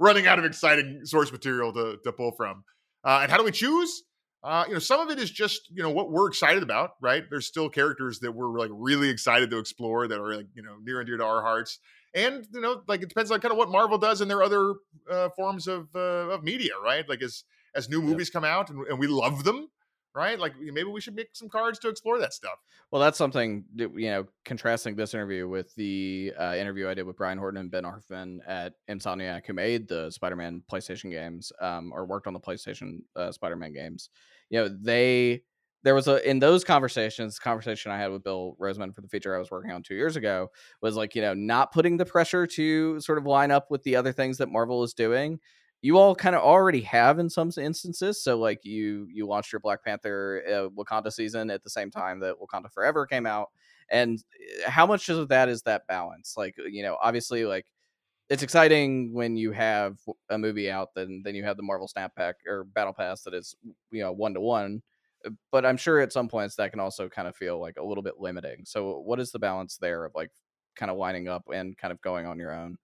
running out of exciting source material to, to pull from uh, and how do we choose uh, you know, some of it is just you know what we're excited about, right? There's still characters that we're like really excited to explore that are like you know near and dear to our hearts, and you know, like it depends on kind of what Marvel does in their other uh, forms of uh, of media, right? Like as as new movies come out and, and we love them, right? Like maybe we should make some cards to explore that stuff. well that's something that, you know contrasting this interview with the uh, interview i did with brian horton and ben arfmann at insomniac who made the spider-man playstation games um, or worked on the playstation uh, spider-man games you know they there was a in those conversations conversation i had with bill rosemann for the feature i was working on two years ago was like you know not putting the pressure to sort of line up with the other things that marvel is doing you all kind of already have in some instances so like you you launched your black panther uh, wakanda season at the same time that wakanda forever came out and uh, how much of that is that balance like you know obviously like it's exciting when you have a movie out then then you have the marvel Snap Pack or battle pass that is you know one to one but i'm sure at some points that can also kind of feel like a little bit limiting so what is the balance there of like kind of lining up and kind of going on your own?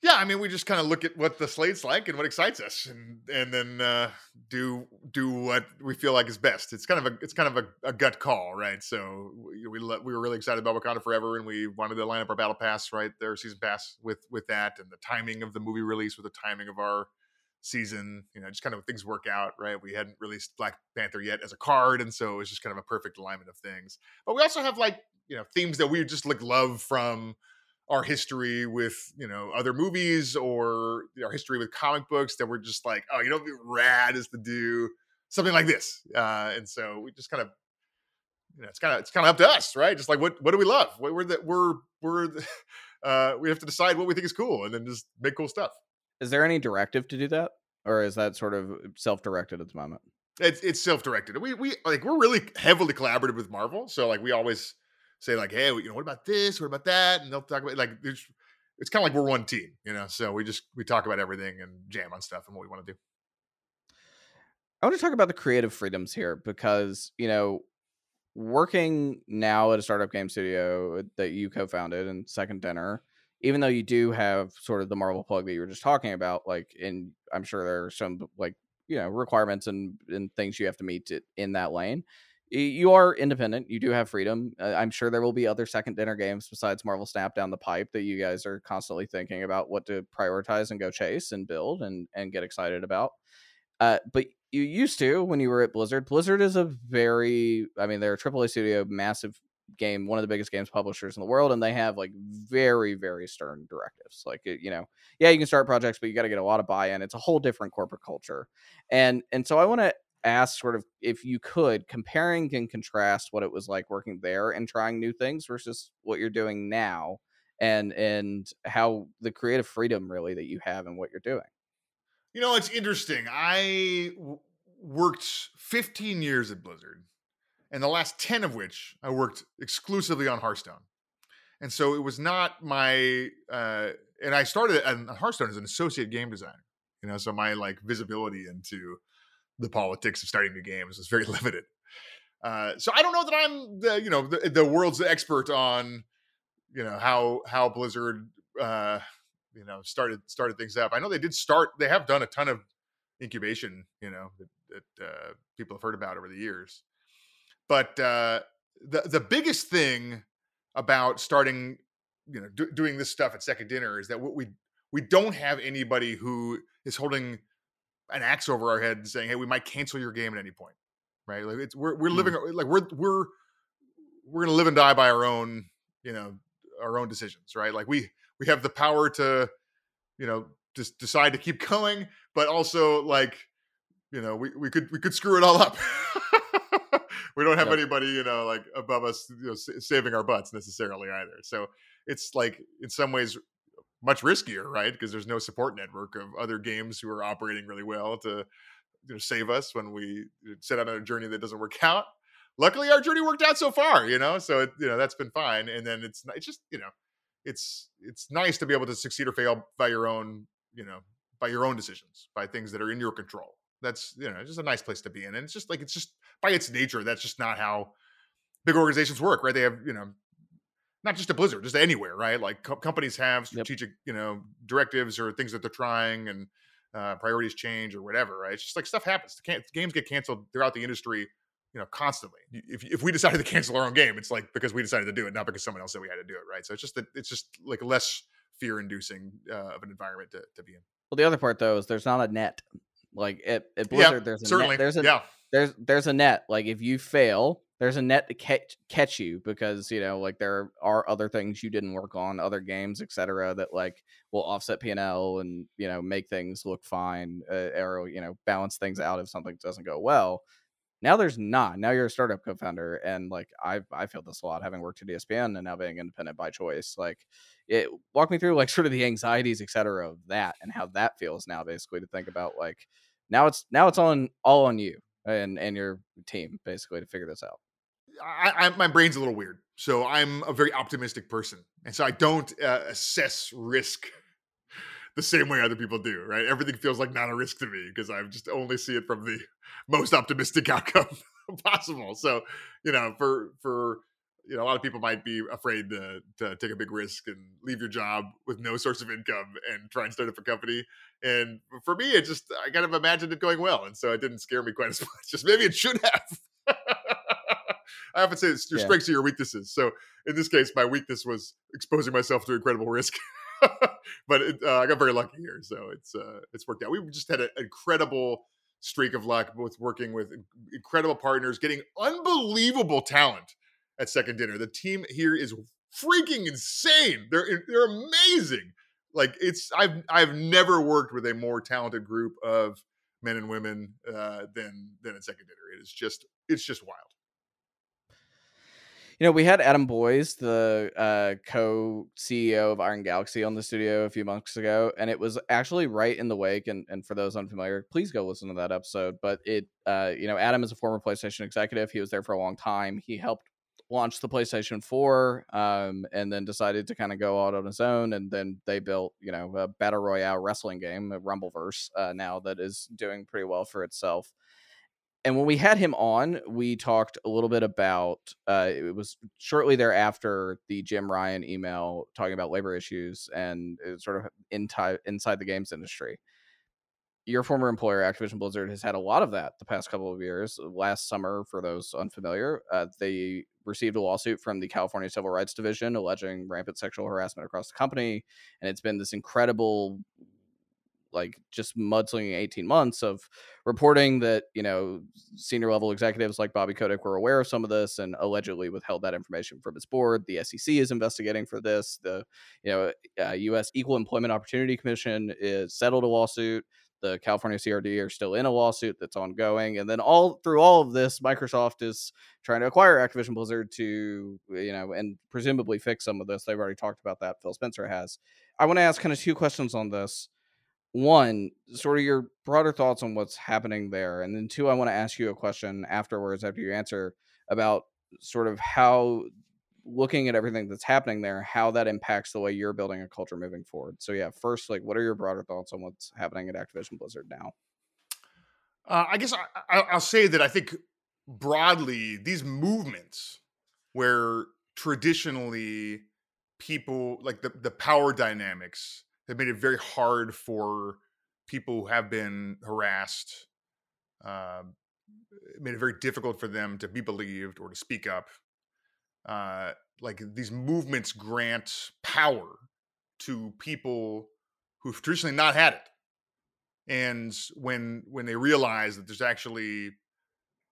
Yeah, I mean, we just kind of look at what the slate's like and what excites us, and and then uh, do do what we feel like is best. It's kind of a it's kind of a, a gut call, right? So we we, we were really excited about Wakanda Forever, and we wanted to line up our battle pass, right, their season pass with with that, and the timing of the movie release with the timing of our season. You know, just kind of things work out, right? We hadn't released Black Panther yet as a card, and so it was just kind of a perfect alignment of things. But we also have like you know themes that we just like love from our history with you know other movies or our history with comic books that we're just like oh you know rad is to do something like this. Uh, and so we just kind of you know it's kind of it's kind of up to us right? Just like what what do we love? What we're the, we're we're the, <laughs> uh, we have to decide what we think is cool and then just make cool stuff. Is there any directive to do that? Or is that sort of self-directed at the moment? It's it's self-directed. We we like we're really heavily collaborative with marvel so like we always say like, hey, you know, what about this? What about that? And they'll talk about like it's, it's kind of like we're one team, you know. So we just we talk about everything and jam on stuff and what we want to do. I want to talk about the creative freedoms here because you know, working now at a startup game studio uh, that you co-founded and Second Dinner, even though you do have sort of the Marvel plug that you were just talking about, like, and I'm sure there are some like you know requirements and and things you have to meet in that lane you are independent. You do have freedom. Uh, I'm sure there will be other second dinner games besides Marvel Snap down the pipe that you guys are constantly thinking about what to prioritize and go chase and build and and get excited about. Uh, but you used to when you were at Blizzard. Blizzard is a very, I mean, they're a AAA studio, massive game, one of the biggest games publishers in the world, and they have like very, very stern directives. Like, you know, yeah, you can start projects, but you got to get a lot of buy-in. It's a whole different corporate culture, and and so I want to ask sort of if you could comparing and contrast what it was like working there and trying new things versus what you're doing now and and how the creative freedom really that you have and what you're doing. You know it's interesting I w- worked 15 years at blizzard and the last 10 of which i worked exclusively on hearthstone. And so it was not my uh and i started on hearthstone as an associate game designer you know so my like visibility into the politics of starting new games is very <laughs> limited. Uh, so I don't know that I'm the you know the, the world's expert on you know how how Blizzard uh, you know started started things up. I know they did start. They have done a ton of incubation. You know that, that uh, people have heard about over the years. But uh, the the biggest thing about starting you know do, doing this stuff at Second Dinner is that what we we don't have anybody who is holding an axe over our head and saying, "Hey, we might cancel your game at any point." Right? Like it's we're we're living mm. like we're we're we're gonna live and die by our own you know our own decisions, right? Like we we have the power to you know just decide to keep <laughs> going, but also like you know we we could we could screw it all up. <laughs> we don't have yep. anybody you know like above us you know, saving our butts necessarily either. So it's like in some ways much riskier, right? Because there's no support network of other games who are operating really well to you know, save us when we uh, set out on a journey that doesn't work <laughs> out. Luckily, our journey worked out so far, you know. So it, you know that's been fine. And then it's it's just you know it's it's nice to be able to succeed or fail by your own you know by your own decisions by things that are in your control. That's you know just a nice place to be in. And it's just like it's just by its nature that's just not how big organizations work, right? They have you know not just a Blizzard, just anywhere, right? Like co- companies have strategic, yep. you know, directives or things that they're trying, and uh, priorities change or whatever, right? It's just like stuff happens. Games get canceled throughout the industry, you know, constantly. If if we <laughs> decided to cancel our own game, it's like because we decided to do it, not because someone else said we had to do it, right? So it's just that it's just like less fear-inducing uh, of an environment to, to be in. Well, the other part though is there's not a net. Like at, at Blizzard, yeah, there's a certainly. net. There's a yeah. There's there's a net. Like if you fail, there's a net to catch catch you because you know like there are other things you didn't work on other games etc that like will offset p&l and you know make things look fine uh, or you know balance things out if something doesn't go well now there's not now you're a startup co-founder and like i i feel this a lot having worked at espn and now being independent by choice like it walk me through like sort of the anxieties etc of that and how that feels now basically to think about like now it's now it's on all on you and and your team basically to figure this out I, I, my brain's a little weird, so I'm a very optimistic person, and so I don't uh, assess risk <laughs> the same way other people do. Right? Everything feels like not a risk to me because I just only see it from the <laughs> most optimistic <laughs> outcome possible. So, you know, for for you know a lot of people might be afraid to to take a big risk and leave your job with no source of income and try and start up a company. And for me, it just I kind of imagined it going well, and so it didn't scare me quite <laughs> as much. Just maybe it should have. <laughs> I often say it's your Yeah. strengths are your weaknesses. So in this case, my weakness was exposing myself to incredible risk. <laughs> but it, uh, I got very lucky here, so it's uh, it's worked out. We just had an incredible streak of luck with working with incredible partners, getting unbelievable talent at Second Dinner. The team here is freaking insane. They're they're amazing. Like it's I've I've never worked with a more talented group of men and women uh, than than at Second Dinner. It is just it's just wild. You know, we had Adam Boyes, the uh, co CEO of Iron Galaxy, on the studio a few months ago, and it was actually right in the wake. And, and for those unfamiliar, please go listen to that episode. But it, uh, you know, Adam is a former PlayStation executive. He was there for a long time. He helped launch the PlayStation 4 um, and then decided to kind of go out on his own. And then they built, you know, a battle royale wrestling game, Rumbleverse, uh, now that is doing pretty well for itself and when we had him on, we talked a little bit about. Uh, it was shortly thereafter the Jim Ryan email talking about labor issues and sort of inside inside the games industry. Your former employer, Activision Blizzard, has had a lot of that the past couple of years. Last summer, for those unfamiliar, uh, they received a lawsuit from the California Civil Rights Division alleging rampant sexual harassment across the company, and it's been this incredible like just mudslinging 18 months of reporting that you know senior level executives like Bobby Kotick were aware of some of this and allegedly withheld that information from its board. The SEC is investigating for this. The you know uh, U.S. Equal Employment Opportunity Commission is settled a lawsuit. The California CRD are still in a lawsuit that's ongoing, and then all through all of this, Microsoft is trying to acquire Activision Blizzard to you know and presumably fix some of this. They've already talked about that. Phil Spencer has. I want to ask kind of two questions on this one sort of your broader thoughts on what's happening there and then two i want to ask you a question afterwards after you answer about sort of how looking at everything that's happening there how that impacts the way you're building a culture moving forward. So yeah first like what are your broader thoughts on what's happening at activision blizzard now? Uh, I guess I, I, I'll say that I think broadly these movements where traditionally people like the, the power dynamics have made it very hard for people who have been harassed uh, made it very difficult for them to be believed or to speak up uh, like these movements grant power to people who've traditionally not had it. And when when they realize that there's actually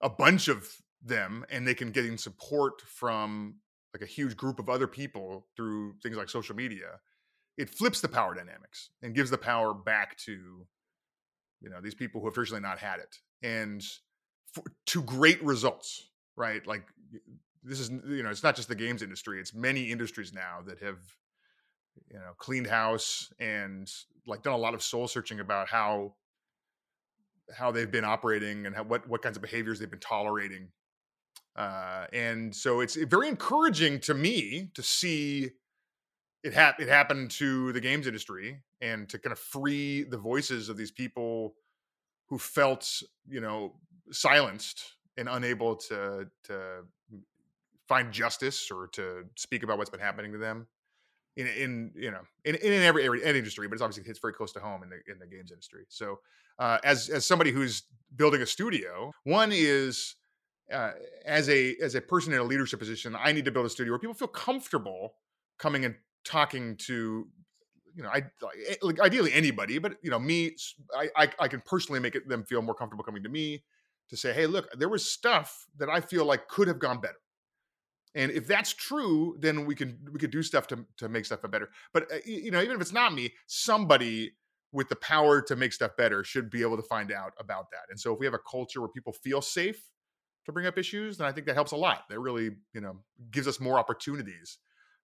a bunch of them and they can get in support from like a huge group of other people through things like social media it flips the power dynamics and gives the power back to you know these people who have traditionally not had it. And for, to great results right? Like this is you know it's not just the games industry it's many industries now that have you know cleaned house and like done a lot of soul searching about how how they've been operating and how, what what kinds of behaviors they've been tolerating. Uh, and so it's very encouraging to me to see it hap- it happened to the games industry and to kind of free the voices of these people who felt you know silenced and unable to to find justice or to speak about what's been happening to them in in you know in, in every area industry but it's obviously hits very close to home in the in the games industry so uh, as as somebody who's building a studio one is uh, as a as a person in a leadership position i need to build a studio where people feel comfortable coming and talking to you know, I like ideally anybody, but you know, me, I, I, I can personally make it, them feel more comfortable coming to me to say, hey, look, there was stuff that I feel like could have gone better. And if that's true, then we can we could do stuff to to make stuff better. But uh, you know, even if it's not me, somebody with the power to make stuff better should be able to find out about that. And so, if we have a culture where people feel safe to bring up issues, then I think that helps a lot. That really, you know, gives us more opportunities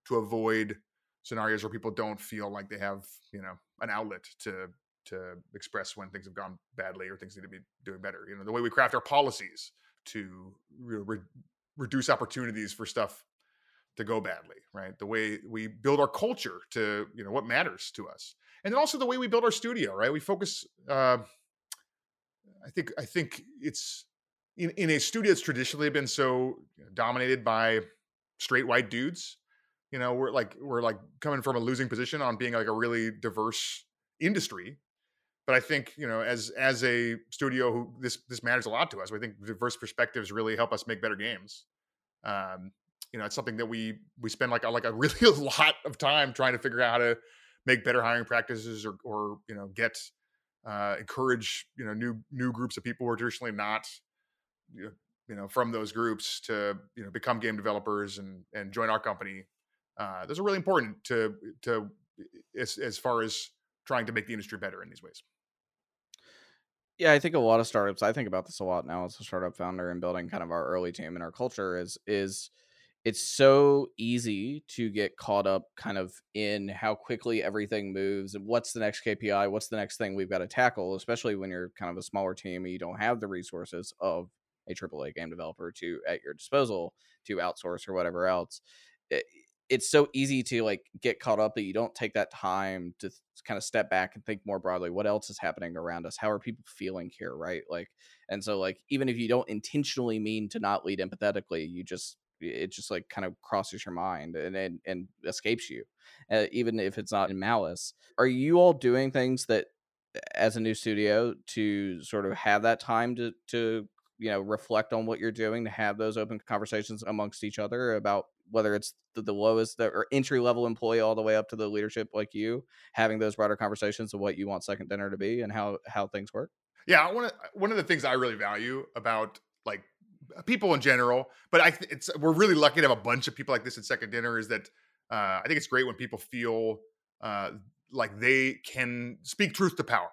to avoid scenarios where people don't feel like they have you know an outlet to to express when things have gone badly or things need to be doing better you know the way we craft our policies to re- reduce opportunities for stuff to go badly right the way we build our culture to you know what matters to us and then also the way we build our studio right we focus uh i think i think it's in, in a studio that's traditionally been so dominated by straight white dudes. You know, we're like we're like coming from a losing position on being like a really diverse industry. But I think you know, as as a studio who this this matters a lot to us. We think diverse perspectives really help us make better games. Um, you know, it's something that we we spend like a, like a really <laughs> a lot of time trying to figure out how to make better hiring practices or or you know get uh, encourage you know new new groups of people who are traditionally not you know, you know from those groups to you know become game developers and and join our company. Uh, those are really important to to as as far as trying to make the industry better in these ways. Yeah, I think a lot of startups. I think about this a lot now as a startup founder and building kind of our early team and our culture is is it's so easy to get caught up kind of in how quickly everything moves and what's the next KPI, what's the next thing we've got to tackle, especially when you're kind of a smaller team and you don't have the resources of a AAA game developer to at your disposal to outsource or whatever else. Eh, It, it's so easy to like get caught up that you don't take that time to kind of step back and think more broadly what else is happening around us? How are people feeling here? Right? Like and so like even if you don't intentionally mean to not lead empathetically you just it just like kind of crosses your mind and and, and escapes you uh, even if it's not in malice. Are you all doing things that as a new studio to sort of have that time to to you know reflect on what you're doing to have those open conversations amongst each other about whether it's the, the lowest or entry level employee all the way up to the leadership like you having those broader conversations of what you want second dinner to be and how how things work? Yeah one of one of the things i really value about like people in general but i it's we're really lucky to have a bunch of people like this at second dinner is that uh, i think it's great when people feel uh, like they can speak truth to power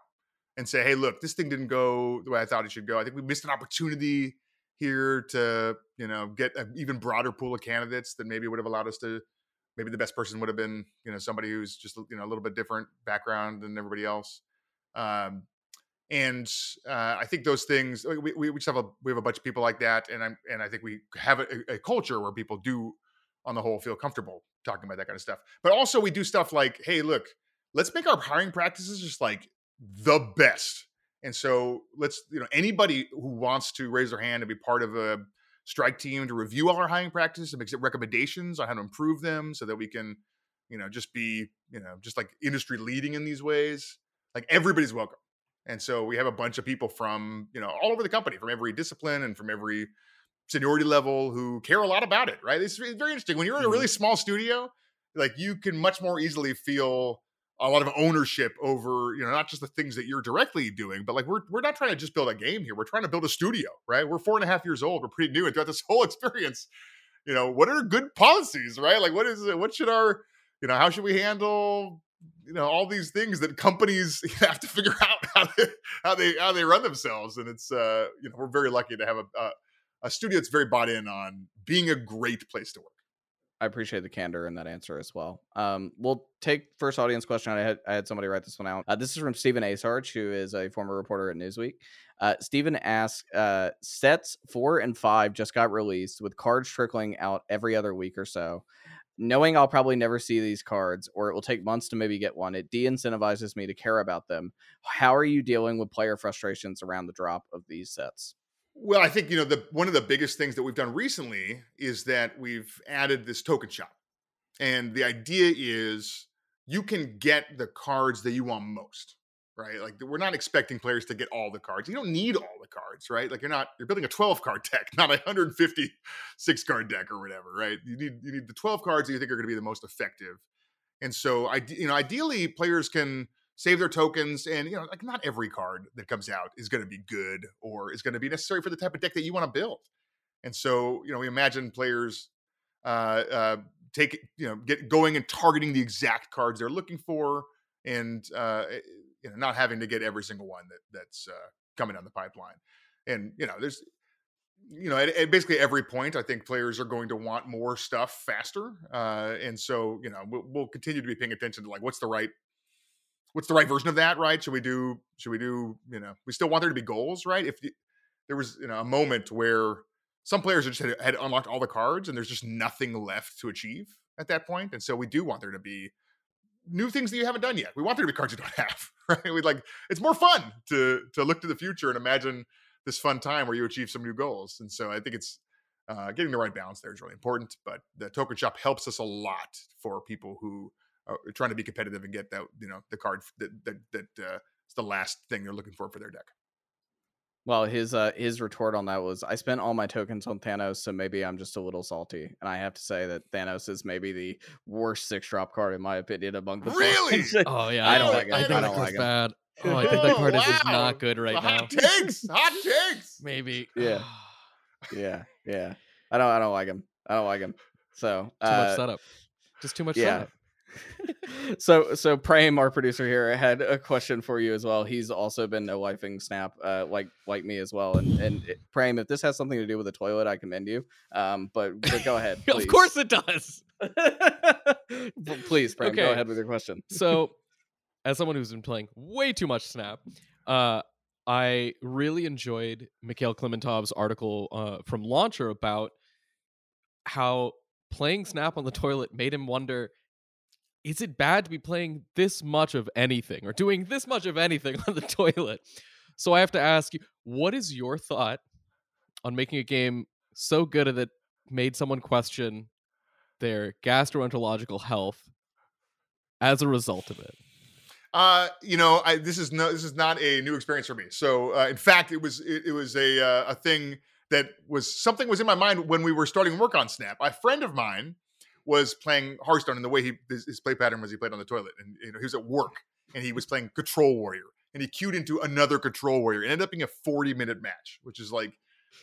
and say hey look this thing didn't go the way i thought it should go. I think we missed an opportunity here to you know get an even broader pool of candidates that maybe would have allowed us to maybe the best person would have been you know somebody who's just you know a little bit different background than everybody else um, and uh, I think those things we, we, just have a we have a bunch of people like that, and I'm and I think we have a, a, culture where people do, on the whole, feel comfortable talking about that kind of stuff. But also we do stuff like, hey, look, let's make our hiring practices just like the best. And so let's, you know, anybody who wants to raise their hand and be part of a strike team to review all our hiring practices and make recommendations on how to improve them so that we can, you know, just be, you know, just like industry leading in these ways. Like everybody's welcome. And so we have a bunch of people from, you know, all over the company, from every discipline and from every seniority level who care a lot about it, right? It's very interesting. When you're in a really mm-hmm. small studio, like you can much more easily feel a lot of ownership over you know not just the things that you're directly doing but like we're we're not trying to just build a game here. We're trying to build a studio right? We're four and a half years old. We're pretty new and throughout this <laughs> whole experience you know what are good policies right? Like what is it? What should our you know how should we handle you know all these things that companies <laughs> have to figure <laughs> out how they how they how they run themselves? And it's uh you know we're very lucky to have a a, a studio that's very bought in on being a great place to work I appreciate the candor in that answer as well. Um, we'll take first audience question. I had I had somebody write this one out. Uh, this is from Steven Asarch, who is a former reporter at Newsweek. Uh, Steven asks, uh, "Sets four and five just got released with cards trickling out every other week or so. Knowing I'll probably never see these cards, or it will take months to maybe get one, it de-incentivizes me to care about them. How are you dealing with player frustrations around the drop of these sets?" Well, I think you know the one of the biggest things that we've done recently is that we've added this token shop, and the idea is you can get the cards that you want most, right? Like we're not expecting players to get all the cards. You don't need all the cards, right? Like you're not you're building a 12 card deck, <laughs> not a 156 card deck or whatever, right? You need you need the 12 cards that you think are going to be the most effective. And so, I you know, ideally, players can save their tokens and you know like not every card that comes out is going to be good or is going to be necessary for the type of deck that you want to build. And so you know we imagine players uh, uh, take you know get going and targeting the exact cards they're looking for and uh, eh, you know not having to get every single one that that's uh, coming down the pipeline. And you know there's you know at, at, basically every point i think players are going to want more stuff faster uh, and so you know we'll, we'll continue to be paying attention to like what's the right what's the right version of that, right? Should we do should we do, you know, we still want there to be goals, right? If you, there was, you know, a moment where some players just had, had unlocked all the cards and there's just nothing left to achieve at that. And so we do want there to be new things that you haven't done yet. We want there to be cards you don't <laughs> have, right? We like it's more fun to to look to the future and imagine this fun time where you achieve some new goals. And so I think it's uh, getting the right balance there is really important. But the token shop helps us a lot for people who trying to be competitive and get that you know the card that that that uh, is the last thing they're looking for for their deck. Well, his uh his retort on that was I spent all my tokens on Thanos, so maybe I'm just a little salty. And I have to say that Thanos is maybe the worst six drop card in my opinion among the Really? <laughs> Oh yeah, I don't think- like it. I I don't like it. bad. Oh, I think that <laughs> card is just not good right now. hot takes, hot takes. <laughs> Maybe. Yeah. <sighs> yeah, yeah. I don't I don't like him. I don't like him. So too uh, much setup. Just too much yeah. setup. So so Prem, our producer here, had a question for you as well. He's also been no lifing Snap, uh, like like me as well. And and it- Prem, if this has something to do with the toilet, I commend you. Um, but but go ahead. <laughs> of course it does. <laughs> please. please, Prem, go ahead with your question. so as someone who's been playing way too much snap uh i really enjoyed Mikhail Klimentov's article uh, from launcher about how playing snap on the toilet made him wonder is it bad to be playing this much of anything or doing this much of anything <laughs> on the toilet so i have to ask you what is your thought on making a game so good that it made someone question their gastroenterological health as a result of it Uh, you know, I, this is no, this is not a new experience for me. So, uh, in fact, it was it, it was a uh, a thing that was something was in my mind when we were starting work on Snap. A friend of mine was playing Hearthstone, and the way he his, his play pattern was he played on the toilet, and you know he was at work and he was playing Control Warrior, and he queued into another Control Warrior. and ended up being a forty minute match, which is like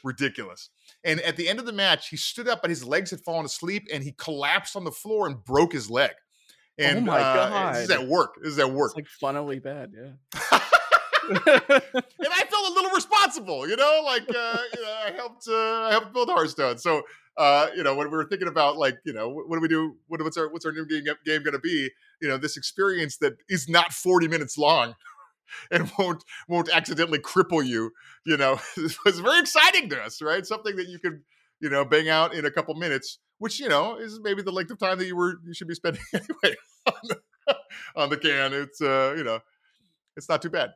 ridiculous. And at the end of the match, he stood up, but his legs had fallen asleep, and he collapsed on the floor and broke his leg. And my uh, this is God. at work. This is at work. It's like funnily bad, yeah. <laughs> <laughs> and I felt a little responsible, you know, like uh, you know, I helped uh, I helped build Hearthstone. So uh, you know, when we were thinking about like, you know, what, do we do? What, what's our what's our new game game going to be? You know, this experience that is not forty minutes long <laughs> and won't won't accidentally cripple you. You know, <laughs> it was very exciting to us, right? Something that you could you know bang out in a couple minutes, which you know is maybe the length of time that you were you should be spending <laughs> anyway on the, on the can. It's uh, you know, it's not too bad.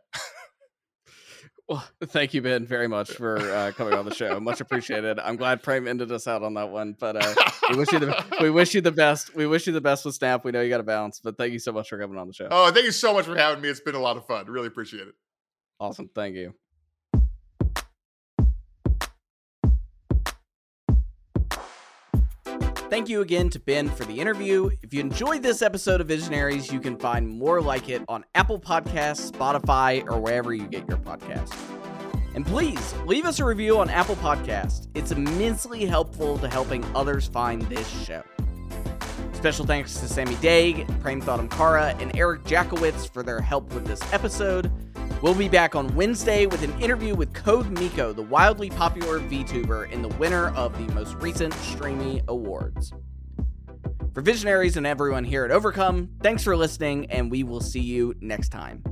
Well, <laughs> thank you, Ben, very much for uh, coming on the show. Much appreciated. I'm glad Prem ended us out on that one. But uh, we wish you the we wish you the best. We wish you the best with Snap. We know you got to bounce, but thank you so much for coming on the show. Oh, thank you so much for having me. It's been a lot of fun. Really appreciate it. Awesome. Thank you. Thank you again to Ben for the interview. If you enjoyed this episode of Visionaries, you can find more like it on Apple Podcasts, Spotify, or wherever you get your podcasts. And please leave us a review on Apple Podcasts. It's immensely helpful to helping others find this show. Special thanks to Sammy Daig, Prem Kara, and Eric Jackowitz for their help with this episode. We'll be back on Wednesday with an interview with Code Miko, the wildly popular VTuber and the winner of the most recent Streamy Awards. For Visionaries and everyone here at Overcome, thanks for listening, and we will see you next time.